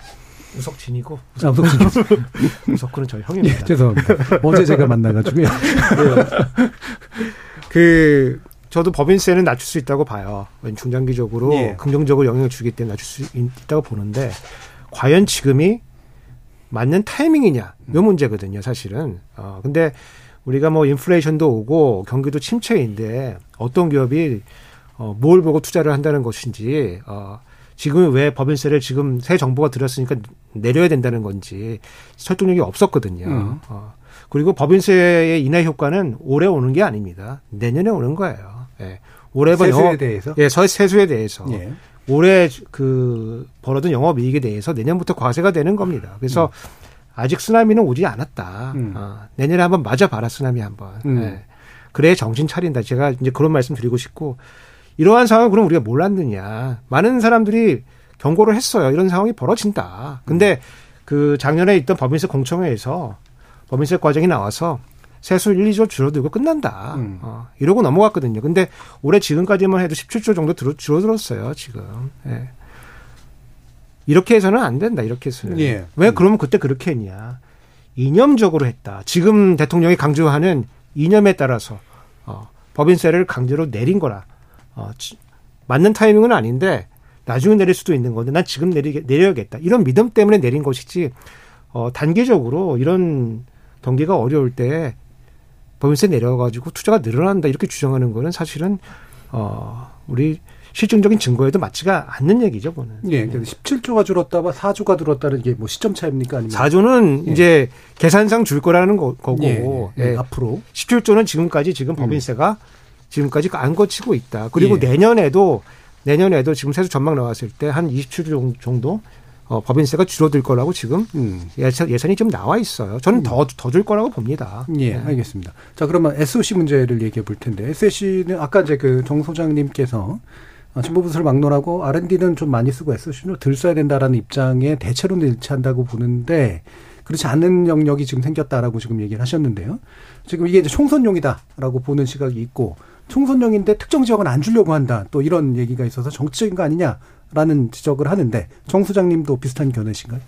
I: 우석진이고
E: 아, 우석진 교수님.
I: 우석훈은 저희 형입니다.
E: 예, 죄송합니다. 어제 제가 만나가지고요. 네.
I: 그 저도 법인세는 낮출 수 있다고 봐요. 중장기적으로 예. 긍정적으로 영향을 주기 때문에 낮출 수 있다고 보는데 과연 지금이 맞는 타이밍이냐 이 문제거든요, 사실은. 어 근데 우리가 뭐 인플레이션도 오고 경기도 침체인데 어떤 기업이 어, 뭘 보고 투자를 한다는 것인지 어, 지금 왜 법인세를 지금 새 정부가 들었으니까 내려야 된다는 건지 설득력이 없었거든요.
E: 음.
I: 어. 그리고 법인세의 인하 효과는 올해 오는 게 아닙니다. 내년에 오는 거예요. 예. 올해 번
E: 세수에
I: 영업-
E: 대해서?
I: 예, 서 세수에 대해서.
E: 예.
I: 올해 그 벌어둔 영업이익에 대해서 내년부터 과세가 되는 겁니다. 그래서
E: 음.
I: 아직 쓰나미는 오지 않았다. 어, 내년에 한번 맞아봐라 쓰나미 한번.
E: 음.
I: 예. 그래야 정신 차린다. 제가 이제 그런 말씀 드리고 싶고 이러한 상황을 그럼 우리가 몰랐느냐. 많은 사람들이 경고를 했어요. 이런 상황이 벌어진다. 근데 그 작년에 있던 법인세 공청회에서 법인세 과정이 나와서 세수 1, 2조 줄어들고 끝난다. 어, 이러고 넘어갔거든요. 근데 올해 지금까지만 해도 17조 정도 들, 줄어들었어요, 지금. 예. 이렇게 해서는 안 된다, 이렇게 해서는.
E: 예.
I: 왜 그러면 그때 그렇게 했냐. 이념적으로 했다. 지금 대통령이 강조하는 이념에 따라서, 어, 법인세를 강제로 내린 거라. 어, 지- 맞는 타이밍은 아닌데, 나중에 내릴 수도 있는 건데, 난 지금 내리, 내려야겠다. 이런 믿음 때문에 내린 것이지, 어, 단계적으로 이런 경기가 어려울 때 법인세 내려가지고 투자가 늘어난다 이렇게 주장하는 거는 사실은 어 우리 실증적인 증거에도 맞지가 않는 얘기죠, 그거는.
E: 예, 그래서 17조가 줄었다가 4조가 줄었다는 게뭐 시점 차입니까 아니면?
I: 4조는 이제 계산상 줄 거라는 거, 고.
E: 예, 예, 앞으로.
I: 17조는 지금까지 지금 법인세가 지금까지 안 거치고 있다. 그리고
E: 예.
I: 내년에도 내년에도 지금 세수 전망 나왔을 때 한 27조 정도 어, 법인세가 줄어들 거라고 지금 예산, 예산이 좀 나와 있어요. 저는 더더 줄 거라고 봅니다.
E: 예, 알겠습니다. 자, 그러면 SOC 문제를 얘기해 볼 텐데, SOC는 아까 이제 그 정 소장님께서 어, 정보부서를 막론하고 R&D는 좀 많이 쓰고 SOC는 덜 써야 된다라는 입장에 대체로는 일치한다고 보는데, 그렇지 않은 영역이 지금 생겼다라고 지금 얘기를 하셨는데요. 지금 이게 이제 총선용이다라고 보는 시각이 있고, 총선용인데 특정 지역은 안 주려고 한다. 또 이런 얘기가 있어서 정치적인 거 아니냐 라는 지적을 하는데, 정 소장님도 비슷한 견해신가요?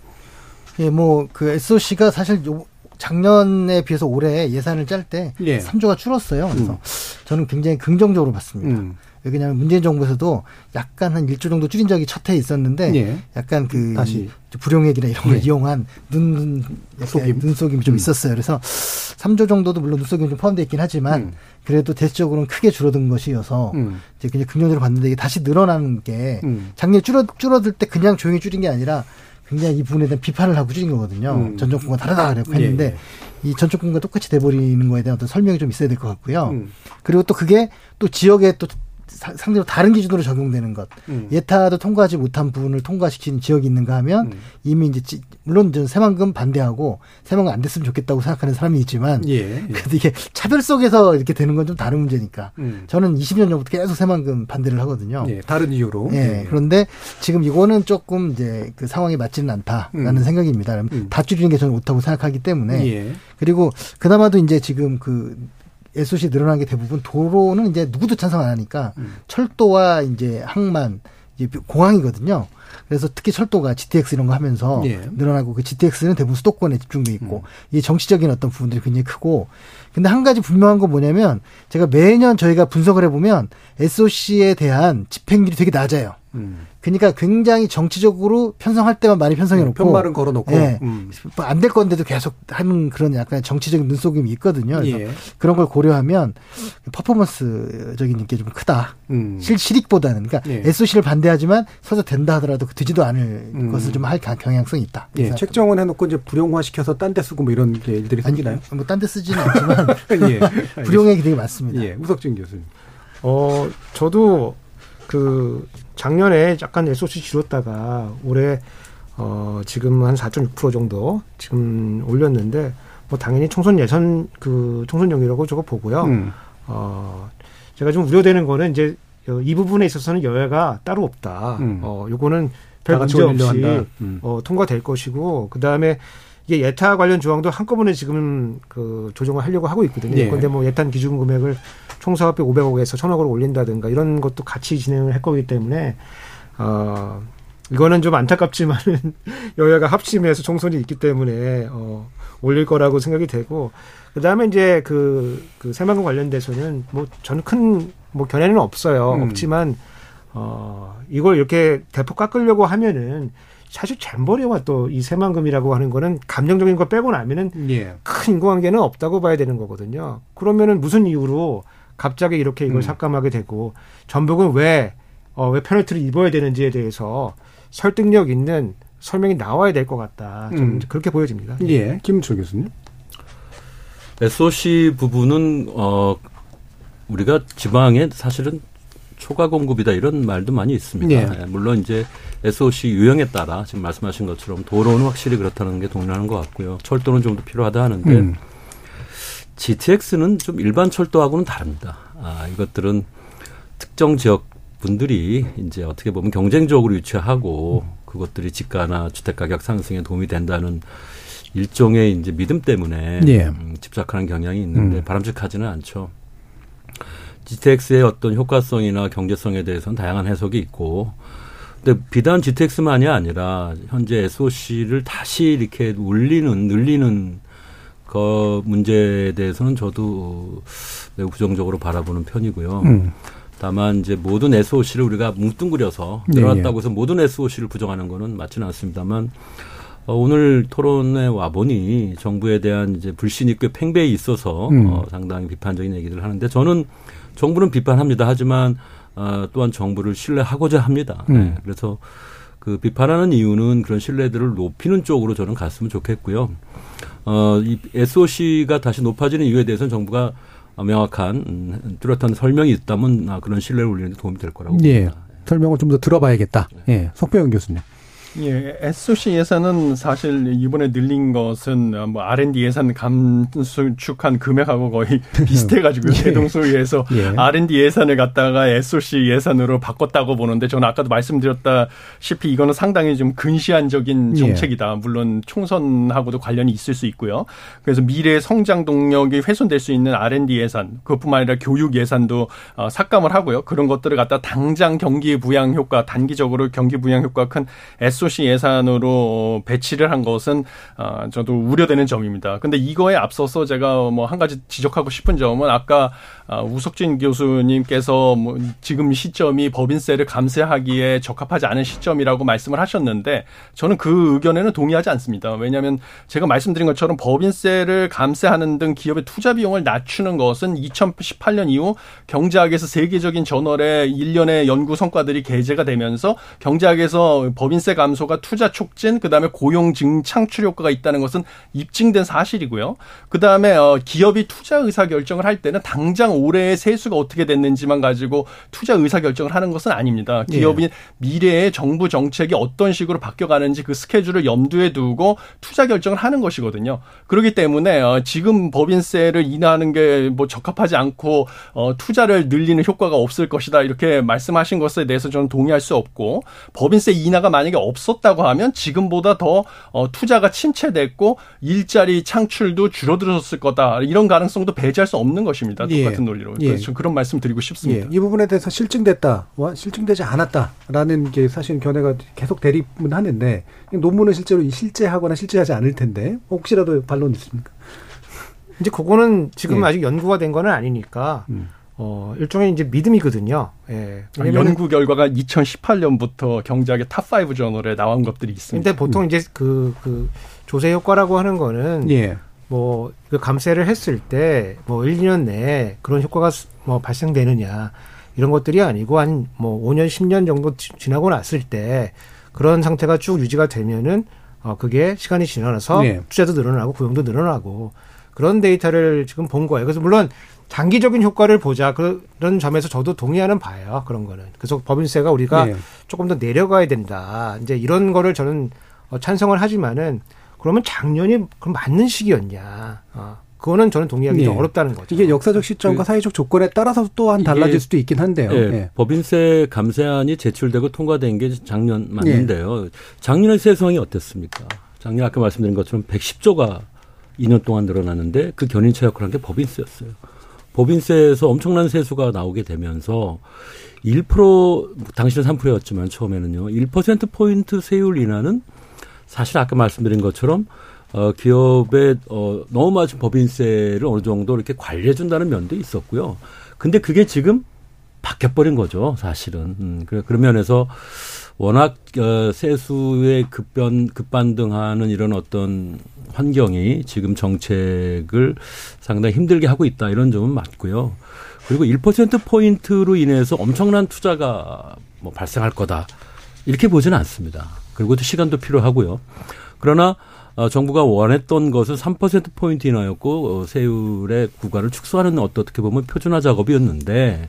J: 예, 뭐, 그 SOC가 사실 요, 작년에 비해서 올해 예산을 짤때
E: 예.
J: 3조가 줄었어요. 그래서
E: 음.
J: 저는 굉장히 긍정적으로 봤습니다.
E: 음.
J: 왜냐하면 문재인 정부에서도 약간 한 1조 정도 줄인 적이 첫 해에 있었는데
E: 예.
J: 약간 그
E: 다시.
J: 불용액이나 이런 걸
E: 예.
J: 이용한 눈, 약간 눈속임이 좀
E: 음.
J: 있었어요. 그래서 3조 정도도 물론 눈속임이 좀 포함되어 있긴 하지만
E: 음.
J: 그래도 대체적으로는 크게 줄어든 것이어서
E: 음.
J: 이제 그냥 긍정적으로 봤는데 이게 다시 늘어나는 게
E: 음.
J: 작년에 줄어, 줄어들 때 그냥 조용히 줄인 게 아니라 굉장히 이 부분에 대한 비판을 하고 줄인 거거든요.
E: 음.
J: 전 정권과 다르다라고
E: 예,
J: 했는데
E: 예.
J: 이전 정권과 똑같이 돼버리는 거에 대한 어떤 설명이 좀 있어야 될 것 같고요.
E: 음.
J: 그리고 또 그게 또 지역에 또 사- 상대로 다른 기준으로 적용되는 것.
E: 음.
J: 예타도 통과하지 못한 부분을 통과시키는 지역이 있는가 하면
E: 음.
J: 이미 이제 지- 물론 저는 새만금 반대하고 새만금 안 됐으면 좋겠다고 생각하는 사람이 있지만
E: 예, 예.
J: 그래도 이게 차별 속에서 이렇게 되는 건 좀 다른 문제니까.
E: 음.
J: 저는 20년 전부터 계속 새만금 반대를 하거든요.
E: 예, 다른 이유로.
J: 예, 그런데 지금 이거는 조금 이제 그 상황이 맞지는 않다라는
E: 음.
J: 생각입니다. 다 줄이는 게 저는 옳다고 생각하기 때문에.
E: 예.
J: 그리고 그나마도 이제 지금 그 SOC 늘어난 게 대부분 도로는 이제 누구도 찬성 안 하니까
E: 음.
J: 철도와 이제 항만 이제 공항이거든요. 그래서 특히 철도가 GTX 이런 거 하면서
E: 예.
J: 늘어나고 그 GTX는 대부분 수도권에 집중돼 있고
E: 음.
J: 이게 정치적인 어떤 부분들이 굉장히 크고 근데 한 가지 분명한 건 뭐냐면 제가 매년 저희가 분석을 해보면 SOC에 대한 집행률이 되게 낮아요.
E: 음.
J: 그러니까 굉장히 정치적으로 편성할 때만 많이 편성해 놓고
E: 편말은 걸어놓고.
J: 예.
E: 음.
J: 안될 건데도 계속 하는 그런 약간 정치적인 눈속임이 있거든요. 그래서
E: 예.
J: 그런 걸 고려하면 퍼포먼스적인 게 좀 크다.
E: 음.
J: 실, 실익보다는. 그러니까
E: 예.
J: SOC를 반대하지만 서서 된다 하더라도 그 되지도 않을
E: 음.
J: 것을 좀 할 경향성이 있다.
E: 예, 책정은 해놓고 이제 불용화 시켜서 딴 데 쓰고 뭐 이런 게 일들이 생기나요?
J: 뭐 딴 데 쓰지는 않지만
E: 예.
J: 불용액이 되게 많습니다.
E: 예, 우석진 교수님.
I: 어, 저도 그 작년에 약간 SOC 줄었다가 올해 어, 지금 한 4.6% 정도 지금 올렸는데 뭐 당연히 총선 예선 그 총선 용이라고 저거 보고요.
E: 음.
I: 어, 제가 좀 우려되는 거는 이제 어, 이 부분에 있어서는 여야가 따로 없다.
E: 음.
I: 어, 요거는 별 문제 없이.
E: 음.
I: 어, 통과될 것이고 그 다음에 이게 예타 관련 조항도 한꺼번에 지금 그 조정을 하려고 하고 있거든요.
E: 예.
I: 그런데 뭐 예탄 기준 금액을 총 사업비 500억에서 1000억으로 올린다든가 이런 것도 같이 진행을 할 거기 때문에 어 이거는 좀 안타깝지만은 여야가 합심해서 총선이 있기 때문에 어 올릴 거라고 생각이 되고 그다음에 이제 그, 그 새만금 관련돼서는 뭐 저는 큰 뭐 견해는 없어요.
E: 음.
I: 없지만 어 이걸 이렇게 대폭 깎으려고 하면은 사실 잼버리와 또 이 새만금이라고 하는 거는 감정적인 거 빼고 나면은
E: 예.
I: 큰 인과관계는 없다고 봐야 되는 거거든요. 그러면은 무슨 이유로 갑자기 이렇게 이걸
E: 음.
I: 삭감하게 되고 전북은 왜, 어, 왜 페널티를 입어야 되는지에 대해서 설득력 있는 설명이 나와야 될 것 같다. 좀
E: 음.
I: 그렇게 보여집니다.
E: 예, 김철 교수님.
G: SOC 부분은 어 우리가 지방에 사실은 초과 공급이다 이런 말도 많이 있습니다.
E: 예.
G: 예, 물론 이제 SOC 유형에 따라 지금 말씀하신 것처럼 도로는 확실히 그렇다는 게 동일하는 것 같고요. 철도는 좀 더 필요하다 하는데
E: 음.
G: GTX는 좀 일반 철도하고는 다릅니다. 아, 이것들은 특정 지역 분들이 이제 어떻게 보면 경쟁적으로 유치하고 그것들이 집가나 주택 가격 상승에 도움이 된다는 일종의 이제 믿음 때문에
E: 예.
G: 음, 집착하는 경향이 있는데
E: 음.
G: 바람직하지는 않죠. GTX의 어떤 효과성이나 경제성에 대해서는 다양한 해석이 있고, 근데 비단 GTX만이 아니라 현재 SOC를 다시 이렇게 올리는 늘리는 그 문제에 대해서는 저도 매우 부정적으로 바라보는 편이고요.
E: 음.
G: 다만 이제 모든 SOC를 우리가 뭉뚱그려서
E: 네,
G: 늘어났다고 해서 모든 SOC를 부정하는 거는 맞지는 않습니다만 어, 오늘 토론에 와 보니 정부에 대한 이제 불신이 꽤 팽배해 있어서
E: 음.
G: 어, 상당히 비판적인 얘기를 하는데 저는 정부는 비판합니다. 하지만 어, 또한 정부를 신뢰하고자 합니다.
E: 음.
G: 네, 그래서 그 비판하는 이유는 그런 신뢰들을 높이는 쪽으로 저는 갔으면 좋겠고요. 어, 이 SOC가 다시 높아지는 이유에 대해서는 정부가 명확한 음, 뚜렷한 설명이 있다면 아, 그런 신뢰를 올리는 데 도움이 될 거라고
E: 예.
G: 봅니다.
E: 설명을 좀 더 들어봐야겠다. 예. 석병현 교수님.
H: 예, SOC 예산은 사실 이번에 늘린 것은 뭐 R&D 예산 감축한 금액하고 거의 비슷해가지고요.
E: 예.
H: 대동소이에서
E: 예.
H: R&D 예산을 갖다가 SOC 예산으로 바꿨다고 보는데 저는 아까도 말씀드렸다시피 이거는 상당히 좀 근시안적인
E: 예.
H: 정책이다. 물론 총선하고도 관련이 있을 수 있고요. 그래서 미래의 성장 동력이 훼손될 수 있는 R&D 예산, 그것뿐만 아니라 교육 예산도 어, 삭감을 하고요. 그런 것들을 갖다 당장 경기 부양 효과, 단기적으로 경기 부양 효과 큰 SOC 예산으로 어, 배치를 한 것은 어, 저도 우려되는 점입니다. 근데 이거에 앞서서 제가 뭐 한 가지 지적하고 싶은 점은 아까 아, 우석진 교수님께서 뭐 지금 시점이 법인세를 감세하기에 적합하지 않은 시점이라고 말씀을 하셨는데 저는 그 의견에는 동의하지 않습니다. 왜냐하면 제가 말씀드린 것처럼 법인세를 감세하는 등 기업의 투자 비용을 낮추는 것은 2018년 이후 경제학에서 세계적인 저널에 일련의 연구 성과들이 게재가 되면서 경제학에서 법인세 감소가 투자 촉진 그다음에 고용 증 창출 효과가 있다는 것은 입증된 사실이고요. 그다음에 어, 기업이 투자 의사 결정을 할 때는 당장 올해의 세수가 어떻게 됐는지만 가지고 투자 의사 결정을 하는 것은 아닙니다. 기업이 미래의 정부 정책이 어떤 식으로 바뀌어 가는지 그 스케줄을 염두에 두고 투자 결정을 하는 것이거든요. 그렇기 때문에 어, 지금 법인세를 인하하는 게 뭐 적합하지 않고 어, 투자를 늘리는 효과가 없을 것이다 이렇게 말씀하신 것에 대해서 저는 동의할 수 없고 법인세 인하가 만약에 없었다고 하면 지금보다 더 어, 투자가 침체됐고 일자리 창출도 줄어들었을 거다 이런 가능성도 배제할 수 없는 것입니다.
E: 예.
H: 똑같은 논리로
E: 예.
H: 그래서 저는 그런 말씀 드리고 싶습니다.
E: 예, 이 부분에 대해서 실증됐다, 와, 실증되지 않았다라는 게 사실 견해가 계속 대립은 하는데 논문은 실제로 실재하거나 실재하지 않을 텐데 혹시라도 반론 있습니까?
I: 이제 그거는 지금
E: 예.
I: 아직 연구가 된 거는 아니니까
E: 음.
I: 어 일종의 이제 믿음이거든요. 예.
H: 아, 연구 결과가 2018년부터 경제학의 top5 저널에 나온 것들이 있습니다.
I: 근데 보통 이제 그, 그 조세 효과라고 하는 거는
E: 예.
I: 뭐, 그 감세를 했을 때, 뭐, 1, 2년 내에 그런 효과가 수- 뭐 발생되느냐, 이런 것들이 아니고, 한 뭐, 5년, 10년 정도 지- 지나고 났을 때, 그런 상태가 쭉 유지가 되면은, 어, 그게 시간이 지나서
E: 네.
I: 투자도 늘어나고, 고용도 늘어나고, 그런 데이터를 지금 본 거예요. 그래서 물론, 장기적인 효과를 보자. 그런 점에서 저도 동의하는 바예요. 그런 거는. 그래서 법인세가 우리가
E: 네.
I: 조금 더 내려가야 된다. 이제 이런 거를 저는 어, 찬성을 하지만은 그러면 작년이 그럼 맞는 시기였냐. 어, 그거는 저는 동의하기 좀
E: 예.
I: 어렵다는 거죠.
E: 이게 역사적 시점과 사회적 조건에 따라서 또한 달라질 수도 있긴 한데요.
G: 예,
E: 예.
G: 법인세 감세안이 제출되고 통과된 게 작년 맞는데요. 작년의 세수성이 어땠습니까? 작년 아까 말씀드린 것처럼 110조가 2년 동안 늘어났는데 그 견인차 역할을 한게 법인세였어요. 법인세에서 엄청난 세수가 나오게 되면서 1% 당시는 3%였지만 처음에는요. 1% 포인트 세율 인하는 사실 아까 말씀드린 것처럼 어 기업의 어 너무 많은 법인세를 어느 정도 이렇게 관리해 준다는 면도 있었고요. 근데 그게 지금 바뀌어 버린 거죠, 사실은. 음, 그래 그런 면에서 워낙 어 세수의 급변 급반등하는 이런 어떤 환경이 지금 정책을 상당히 힘들게 하고 있다 이런 점은 맞고요. 그리고 1% 포인트로 인해서 엄청난 투자가 뭐 발생할 거다. 이렇게 보지는 않습니다. 그리고 또 시간도 필요하고요. 그러나 어, 정부가 원했던 것은 3% 포인트 인하였고 어, 세율의 구간을 축소하는 어떻게 보면 표준화 작업이었는데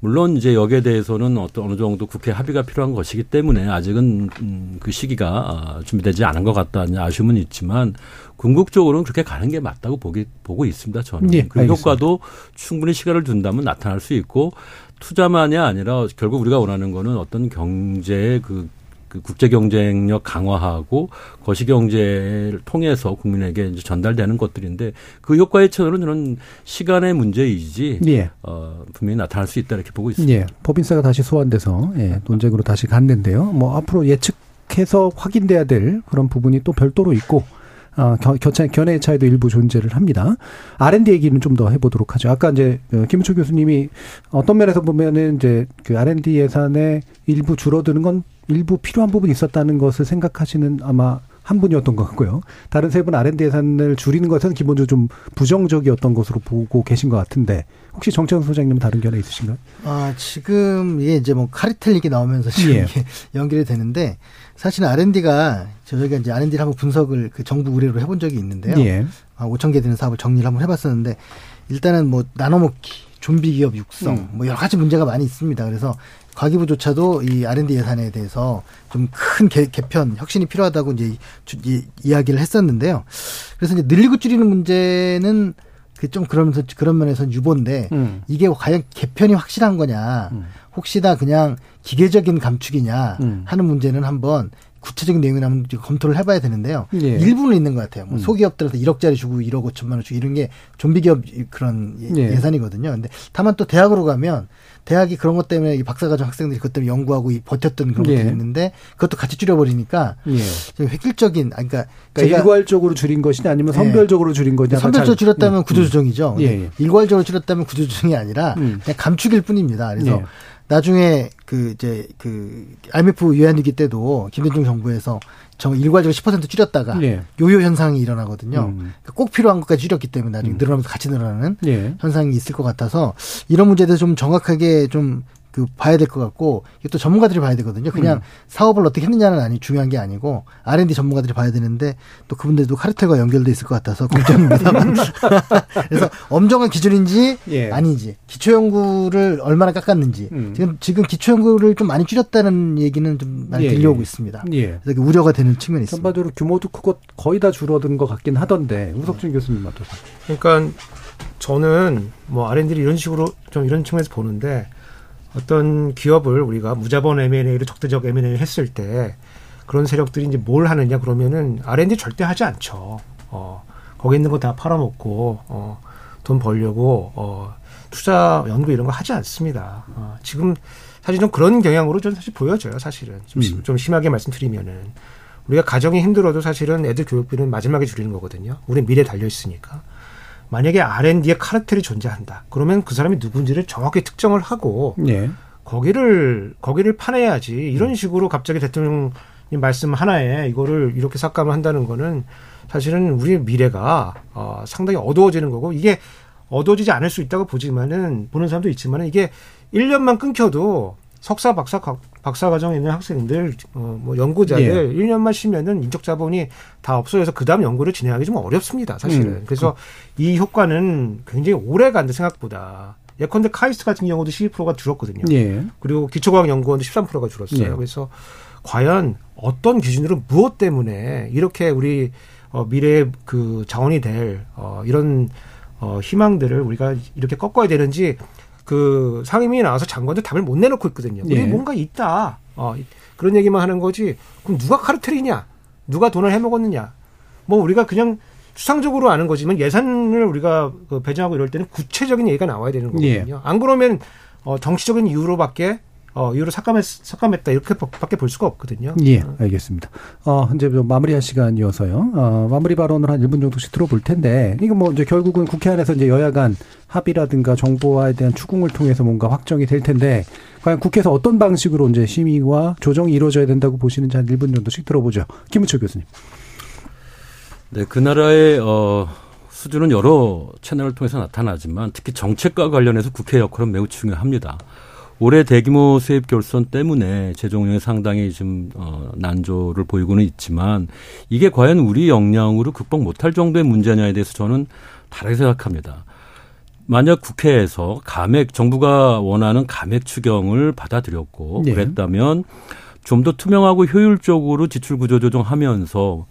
G: 물론 이제 여기에 대해서는 어떤 어느 정도 국회 합의가 필요한 것이기 때문에 아직은 음, 그 시기가 아, 준비되지 않은 것 같다는 아쉬움은 있지만 궁극적으로는 그렇게 가는 게 맞다고 보기 보고 있습니다. 저는
E: 예,
G: 그. 효과도 충분히 시간을 둔다면 나타날 수 있고 투자만이 아니라 결국 우리가 원하는 거는 어떤 경제의 그, 그 국제 경쟁력 강화하고 거시 경제를 통해서 국민에게 이제 전달되는 것들인데 그 효과의 차원은 저는 시간의 문제이지
E: 예.
G: 어, 분명히 나타날 수 있다 이렇게 보고 있습니다.
E: 예, 법인세가 다시 소환돼서 예, 논쟁으로 다시 갔는데요. 뭐 앞으로 예측해서 확인돼야 될 그런 부분이 또 별도로 있고 아, 겨, 겨차, 견해의 차이도 일부 존재를 합니다. R&D 얘기는 좀 더 해보도록 하죠. 아까 이제 어, 김우초 교수님이 어떤 면에서 보면은 이제 그 R&D 예산의 일부 줄어드는 건 일부 필요한 부분이 있었다는 것을 생각하시는 아마 한 분이었던 것 같고요. 다른 세 분 R&D 예산을 줄이는 것은 기본적으로 좀 부정적이었던 것으로 보고 계신 것 같은데 혹시 정채원 소장님은 다른 견해 있으신가요?
J: 아, 지금 이게 이제 뭐 카리텔 얘기 나오면서 지금
E: 예.
J: 이게 연결이 되는데 사실은 R&D가 저희가 이제 R&D를 한번 분석을 그 정부 의뢰로 해본 적이 있는데요.
E: 예.
J: 아, 5천 개 되는 사업을 정리를 한번 해봤었는데 일단은 뭐 나눠먹기, 좀비 기업 육성,
E: 음.
J: 뭐 여러 가지 문제가 많이 있습니다. 그래서 과기부조차도 이 R&D 예산에 대해서 좀 큰 개편, 혁신이 필요하다고 이제 이, 이야기를 했었는데요. 그래서 이제 늘리고 줄이는 문제는 그좀 그러면서 그런 면에서 유보인데
E: 음.
J: 이게 과연 개편이 확실한 거냐, 혹시나 그냥 기계적인 감축이냐
E: 음.
J: 하는 문제는 한번 구체적인 내용이 나면 좀 검토를 해봐야 되는데요.
E: 예.
J: 일부는 있는 것 같아요. 뭐
E: 음.
J: 소기업들한테 1억짜리 주고 1억 5천만 원 주고 이런 게 좀비 기업 그런 예.
E: 예.
J: 산이거든요 근데 다만 또 대학으로 가면 대학이 그런 것 때문에 이 박사과정 학생들이 그것 때문에 연구하고 이 버텼던 그런
E: 예.
J: 것들이 있는데 그것도 같이 줄여버리니까
E: 예.
J: 좀 획일적인, 아, 그러니까,
E: 그러니까 일괄적으로 줄인 것이냐 아니면
J: 예.
E: 선별적으로 줄인 거냐.
J: 선별적으로 줄였다면
E: 음.
J: 구조조정이죠.
E: 예, 예.
J: 일괄적으로 줄였다면 구조조정이 아니라
E: 음.
J: 그냥 감축일 뿐입니다. 그래서
E: 예.
J: 나중에 그 이제 그 IMF 유한위기 때도 김대중 정부에서 정 일괄적으로 10% 줄였다가
E: 예.
J: 요요 현상이 일어나거든요.
E: 음.
J: 그러니까 꼭 필요한 것까지 줄였기 때문에 나중에 늘어나면서 같이 늘어나는
E: 예.
J: 현상이 있을 것 같아서 이런 문제에 대해서 좀 정확하게 좀 그 봐야 될 것 같고 이게 또 전문가들이 봐야 되거든요. 그냥
E: 음.
J: 사업을 어떻게 했느냐는 아니 중요한 게 아니고 R&D 전문가들이 봐야 되는데 또 그분들도 카르텔과 연결돼 있을 것 같아서 걱정입니다만. 그래서 엄정한 기준인지
E: 예.
J: 아닌지 기초 연구를 얼마나 깎았는지
E: 음.
J: 지금 지금 기초 연구를 좀 많이 줄였다는 얘기는 좀 많이
E: 예,
J: 들려오고
E: 예.
J: 있습니다.
E: 예.
J: 그래서 우려가 되는 측면이 있습니다.
E: 전반적으로 규모도 크고 거의 다 줄어든 것 같긴 하던데 우석준 교수님 어떠세요?
I: 그러니까 저는 뭐 R&D를 이런 식으로 좀 이런 측면에서 보는데 어떤 기업을 우리가 무자본 M&A를 적대적 M&A를 했을 때 그런 세력들이 이제 뭘 하느냐 그러면은 R&D 절대 하지 않죠. 어, 거기 있는 거 다 팔아먹고 어, 돈 벌려고 어, 투자 연구 이런 거 하지 않습니다. 어, 지금 사실 좀 그런 경향으로 좀 사실 보여져요. 사실은 좀, 심-
E: 음.
I: 좀 심하게 말씀드리면은 우리가 가정이 힘들어도 사실은 애들 교육비는 마지막에 줄이는 거거든요. 우리 미래 달려 있으니까. 만약에 R&D에 카르텔이 존재한다. 그러면 그 사람이 누군지를 정확히 특정을 하고
E: 예.
I: 거기를 거기를 파내야지 이런 식으로 갑자기 대통령님 말씀 하나에 이거를 이렇게 삭감을 한다는 거는 사실은 우리의 미래가 어, 상당히 어두워지는 거고 이게 어두워지지 않을 수 있다고 보지만은 보는 사람도 있지만은 이게 1년만 끊겨도 석사 박사 과- 박사 과정에 있는 학생들 어, 뭐 연구자들
E: 예.
I: 1년만 쉬면은 인적 자본이 다 없어져서 그다음 연구를 진행하기 좀 어렵습니다 사실은
E: 음.
I: 그래서 이 효과는 굉장히 오래 간다 생각보다 예컨대 카이스트 같은 경우도 12%가 줄었거든요.
E: 예.
I: 그리고 기초과학연구원도 13%가 줄었어요.
E: 예.
I: 그래서 과연 어떤 기준으로 무엇 때문에 이렇게 우리 어, 미래의 그 자원이 될 어, 이런 어, 희망들을 우리가 이렇게 꺾어야 되는지 그 상임위에 나와서 장관들 답을 못 내놓고 있거든요. 우리
E: 예.
I: 뭔가 있다. 어, 그런 얘기만 하는 거지. 그럼 누가 카르텔이냐? 누가 돈을 해먹었느냐? 뭐 우리가 그냥 추상적으로 아는 거지만 예산을 우리가 그 배정하고 이럴 때는 구체적인 얘기가 나와야 되는
E: 예.
I: 거거든요. 안 그러면 어, 정치적인 이유로밖에 어, 이유로 삭감했, 삭감했다 이렇게 밖에 볼 수가 없거든요.
E: 예, 알겠습니다. 어, 이제 좀 마무리할 시간이어서요. 어, 마무리 발언을 한 1분 정도씩 들어볼 텐데, 이거 뭐 이제 결국은 국회 안에서 이제 여야 간 합의라든가 정보화에 대한 추궁을 통해서 뭔가 확정이 될 텐데, 과연 국회에서 어떤 방식으로 이제 심의와 조정이 이루어져야 된다고 보시는지 한 1분 정도씩 들어보죠. 김우철 교수님.
G: 네, 그 나라의 어 수준은 여러 채널을 통해서 나타나지만 특히 정책과 관련해서 국회 역할은 매우 중요합니다. 올해 대규모 수입 결손 때문에 재정용에 상당히 좀 어, 난조를 보이고는 있지만 이게 과연 우리 역량으로 극복 못할 정도의 문제냐에 대해서 저는 다르게 생각합니다. 만약 국회에서 감액 정부가 원하는 감액 추경을 받아들였고 네. 그랬다면 좀 더 투명하고 효율적으로 지출 구조 조정하면서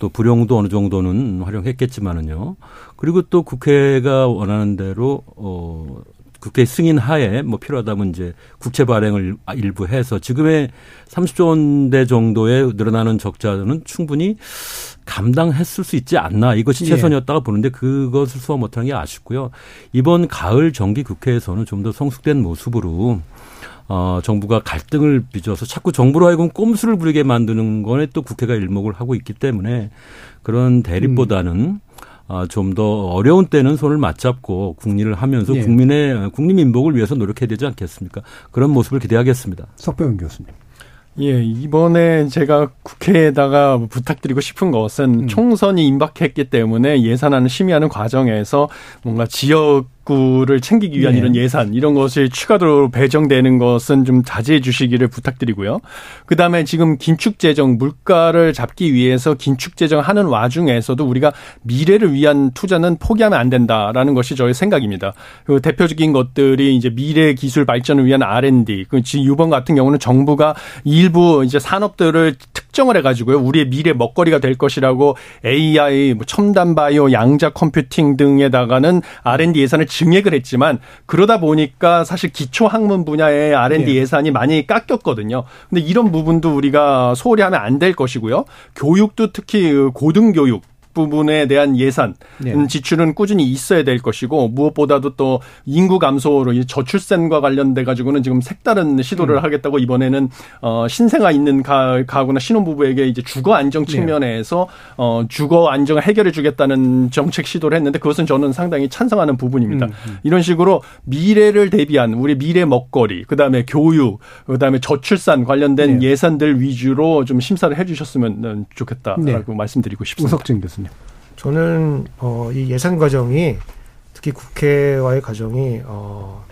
G: 또 불용도 어느 정도는 활용했겠지만은요. 그리고 또 국회가 원하는 대로 어 국회 승인 하에 뭐 필요하다면 이제 국채 발행을 일부 해서 지금의 30조 원대 정도의 늘어나는 적자는 충분히 감당했을 수 있지 않나 이것이 예. 최선이었다고 예. 보는데 그것을 수업 못하는 게 아쉽고요. 이번 가을 정기 국회에서는 좀 더 성숙된 모습으로 어, 정부가 갈등을 빚어서 자꾸 정부로 하여금 꼼수를 부리게 만드는 거에 또 국회가 일목을 하고 있기 때문에 그런 대립보다는 음. 아, 좀 더 어려운 때는 손을 맞잡고 국리를 하면서 예. 국민의 국민 민복을 위해서 노력해야 되지 않겠습니까? 그런 모습을 기대하겠습니다.
E: 석병훈 교수님.
H: 예, 이번에 제가 국회에다가 부탁드리고 싶은 것은 음. 총선이 임박했기 때문에 예산안을 심의하는 과정에서 뭔가 지역 구를 챙기기 위한 네. 이런 예산 이런 것이 추가로 배정되는 것은 좀 자제해 주시기를 부탁드리고요. 그다음에 지금 긴축 재정 물가를 잡기 위해서 긴축 재정 하는 와중에서도 우리가 미래를 위한 투자는 포기하면 안 된다라는 것이 저의 생각입니다. 그 대표적인 것들이 이제 미래 기술 발전을 위한 R&D. 그 지금 이번 같은 경우는 정부가 일부 이제 산업들을 특정을 해 가지고요. 우리의 미래 먹거리가 될 것이라고 AI, 뭐 첨단 바이오, 양자 컴퓨팅 등에다가는 R&D 예산을 증액을 했지만 그러다 보니까 사실 기초 학문 분야의 R&D 네. 예산이 많이 깎였거든요. 근데 이런 부분도 우리가 소홀히 하면 안 될 것이고요. 교육도 특히 고등교육 부분에 대한 예산 네. 음, 지출은 꾸준히 있어야 될 것이고 무엇보다도 또 인구 감소로 저출산과 관련돼 가지고는 지금 색다른 시도를 음. 하겠다고 이번에는 어 신생아 있는 가, 가구나 신혼부부에게 이제 주거 안정 네. 측면에서 네. 어 주거 안정을 해결해 주겠다는 정책 시도를 했는데 그것은 저는 상당히 찬성하는 부분입니다. 음, 음. 이런 식으로 미래를 대비한 우리 미래 먹거리 그다음에 교육 그다음에 저출산 관련된 네. 예산들 위주로 좀 심사를 해 주셨으면 좋겠다라고 네. 말씀드리고 싶습니다.
E: 우석진 교수님.
I: 저는 어, 이 예산 과정이 특히 국회와의 과정이 어,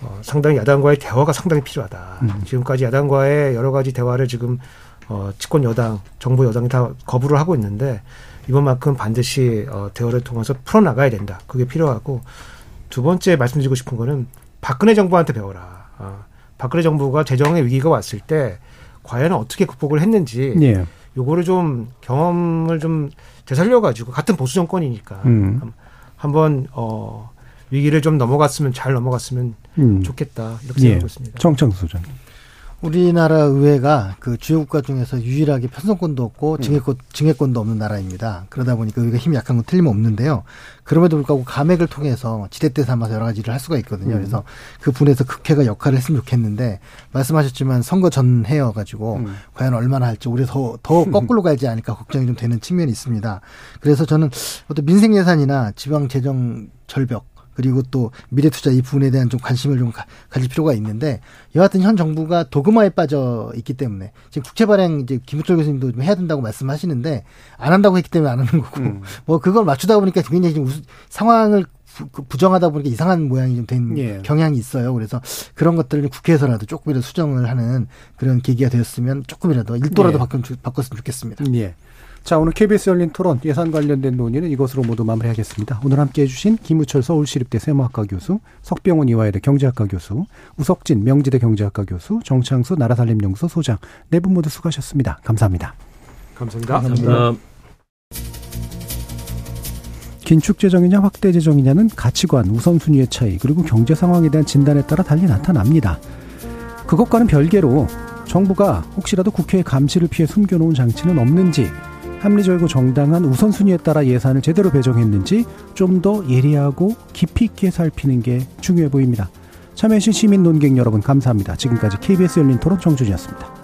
I: 어, 상당히 야당과의 대화가 상당히 필요하다. 음. 지금까지 야당과의 여러 가지 대화를 지금 어, 집권 여당, 정부 여당이 다 거부를 하고 있는데 이번만큼 반드시 어, 대화를 통해서 풀어나가야 된다. 그게 필요하고 두 번째 말씀드리고 싶은 거는 박근혜 정부한테 배워라. 어, 박근혜 정부가 재정의 위기가 왔을 때 과연 어떻게 극복을 했는지 예. 요거를 좀 경험을 좀 되살려 가지고 같은 보수 정권이니까 음. 한번 어 위기를 좀 넘어갔으면 잘 넘어갔으면 음. 좋겠다 이렇게 예. 생각하고 있습니다.
E: 정창수 소장.
J: 우리나라 의회가 그 주요 국가 중에서 유일하게 편성권도 없고 음. 증액권, 증액권도 없는 나라입니다. 그러다 보니까 의회가 힘이 약한 건 틀림없는데요. 그럼에도 불구하고 감액을 통해서 지렛대 삼아서 여러 가지 일을 할 수가 있거든요. 음. 그래서 그 분에서 국회가 역할을 했으면 좋겠는데 말씀하셨지만 선거 전해여가지고 음. 과연 얼마나 할지 우리 더, 더 거꾸로 가지 않을까 걱정이 좀 되는 측면이 있습니다. 그래서 저는 어떤 민생 예산이나 지방 재정 절벽 그리고 또 미래 투자 이 부분에 대한 좀 관심을 좀 가, 질 필요가 있는데 여하튼 현 정부가 도그마에 빠져 있기 때문에 지금 국채 발행 이제 김우철 교수님도 좀 해야 된다고 말씀하시는데 안 한다고 했기 때문에 안 하는 거고 음. 뭐 그걸 맞추다 보니까 굉장히 좀 상황을 그 부정하다 보니까 이상한 모양이 좀된 예. 경향이 있어요. 그래서 그런 것들을 국회에서라도 조금이라도 수정을 하는 그런 계기가 되었으면 조금이라도 일도라도 예. 바꿨, 바꿨으면 좋겠습니다.
E: 예. 자, 오늘 KBS 열린 토론 예산 관련된 논의는 이것으로 모두 마무리하겠습니다. 오늘 함께 해주신 김우철 서울시립대 세무학과 교수, 석병훈 이화여대 경제학과 교수, 우석진 명지대 경제학과 교수, 정창수 나라살림연구소 소장 네 분 모두 수고하셨습니다. 감사합니다.
I: 감사합니다.
G: 감사합니다.
E: 긴축 재정이냐 확대 재정이냐는 가치관, 우선순위의 차이, 그리고 경제 상황에 대한 진단에 따라 달리 나타납니다. 그것과는 별개로 정부가 혹시라도 국회의 감시를 피해 숨겨놓은 장치는 없는지 합리적이고 정당한 우선순위에 따라 예산을 제대로 배정했는지 좀 더 예리하고 깊이 있게 살피는 게 중요해 보입니다. 참여해주신 시민 논객 여러분 감사합니다. 지금까지 KBS 열린 토론 정준이었습니다.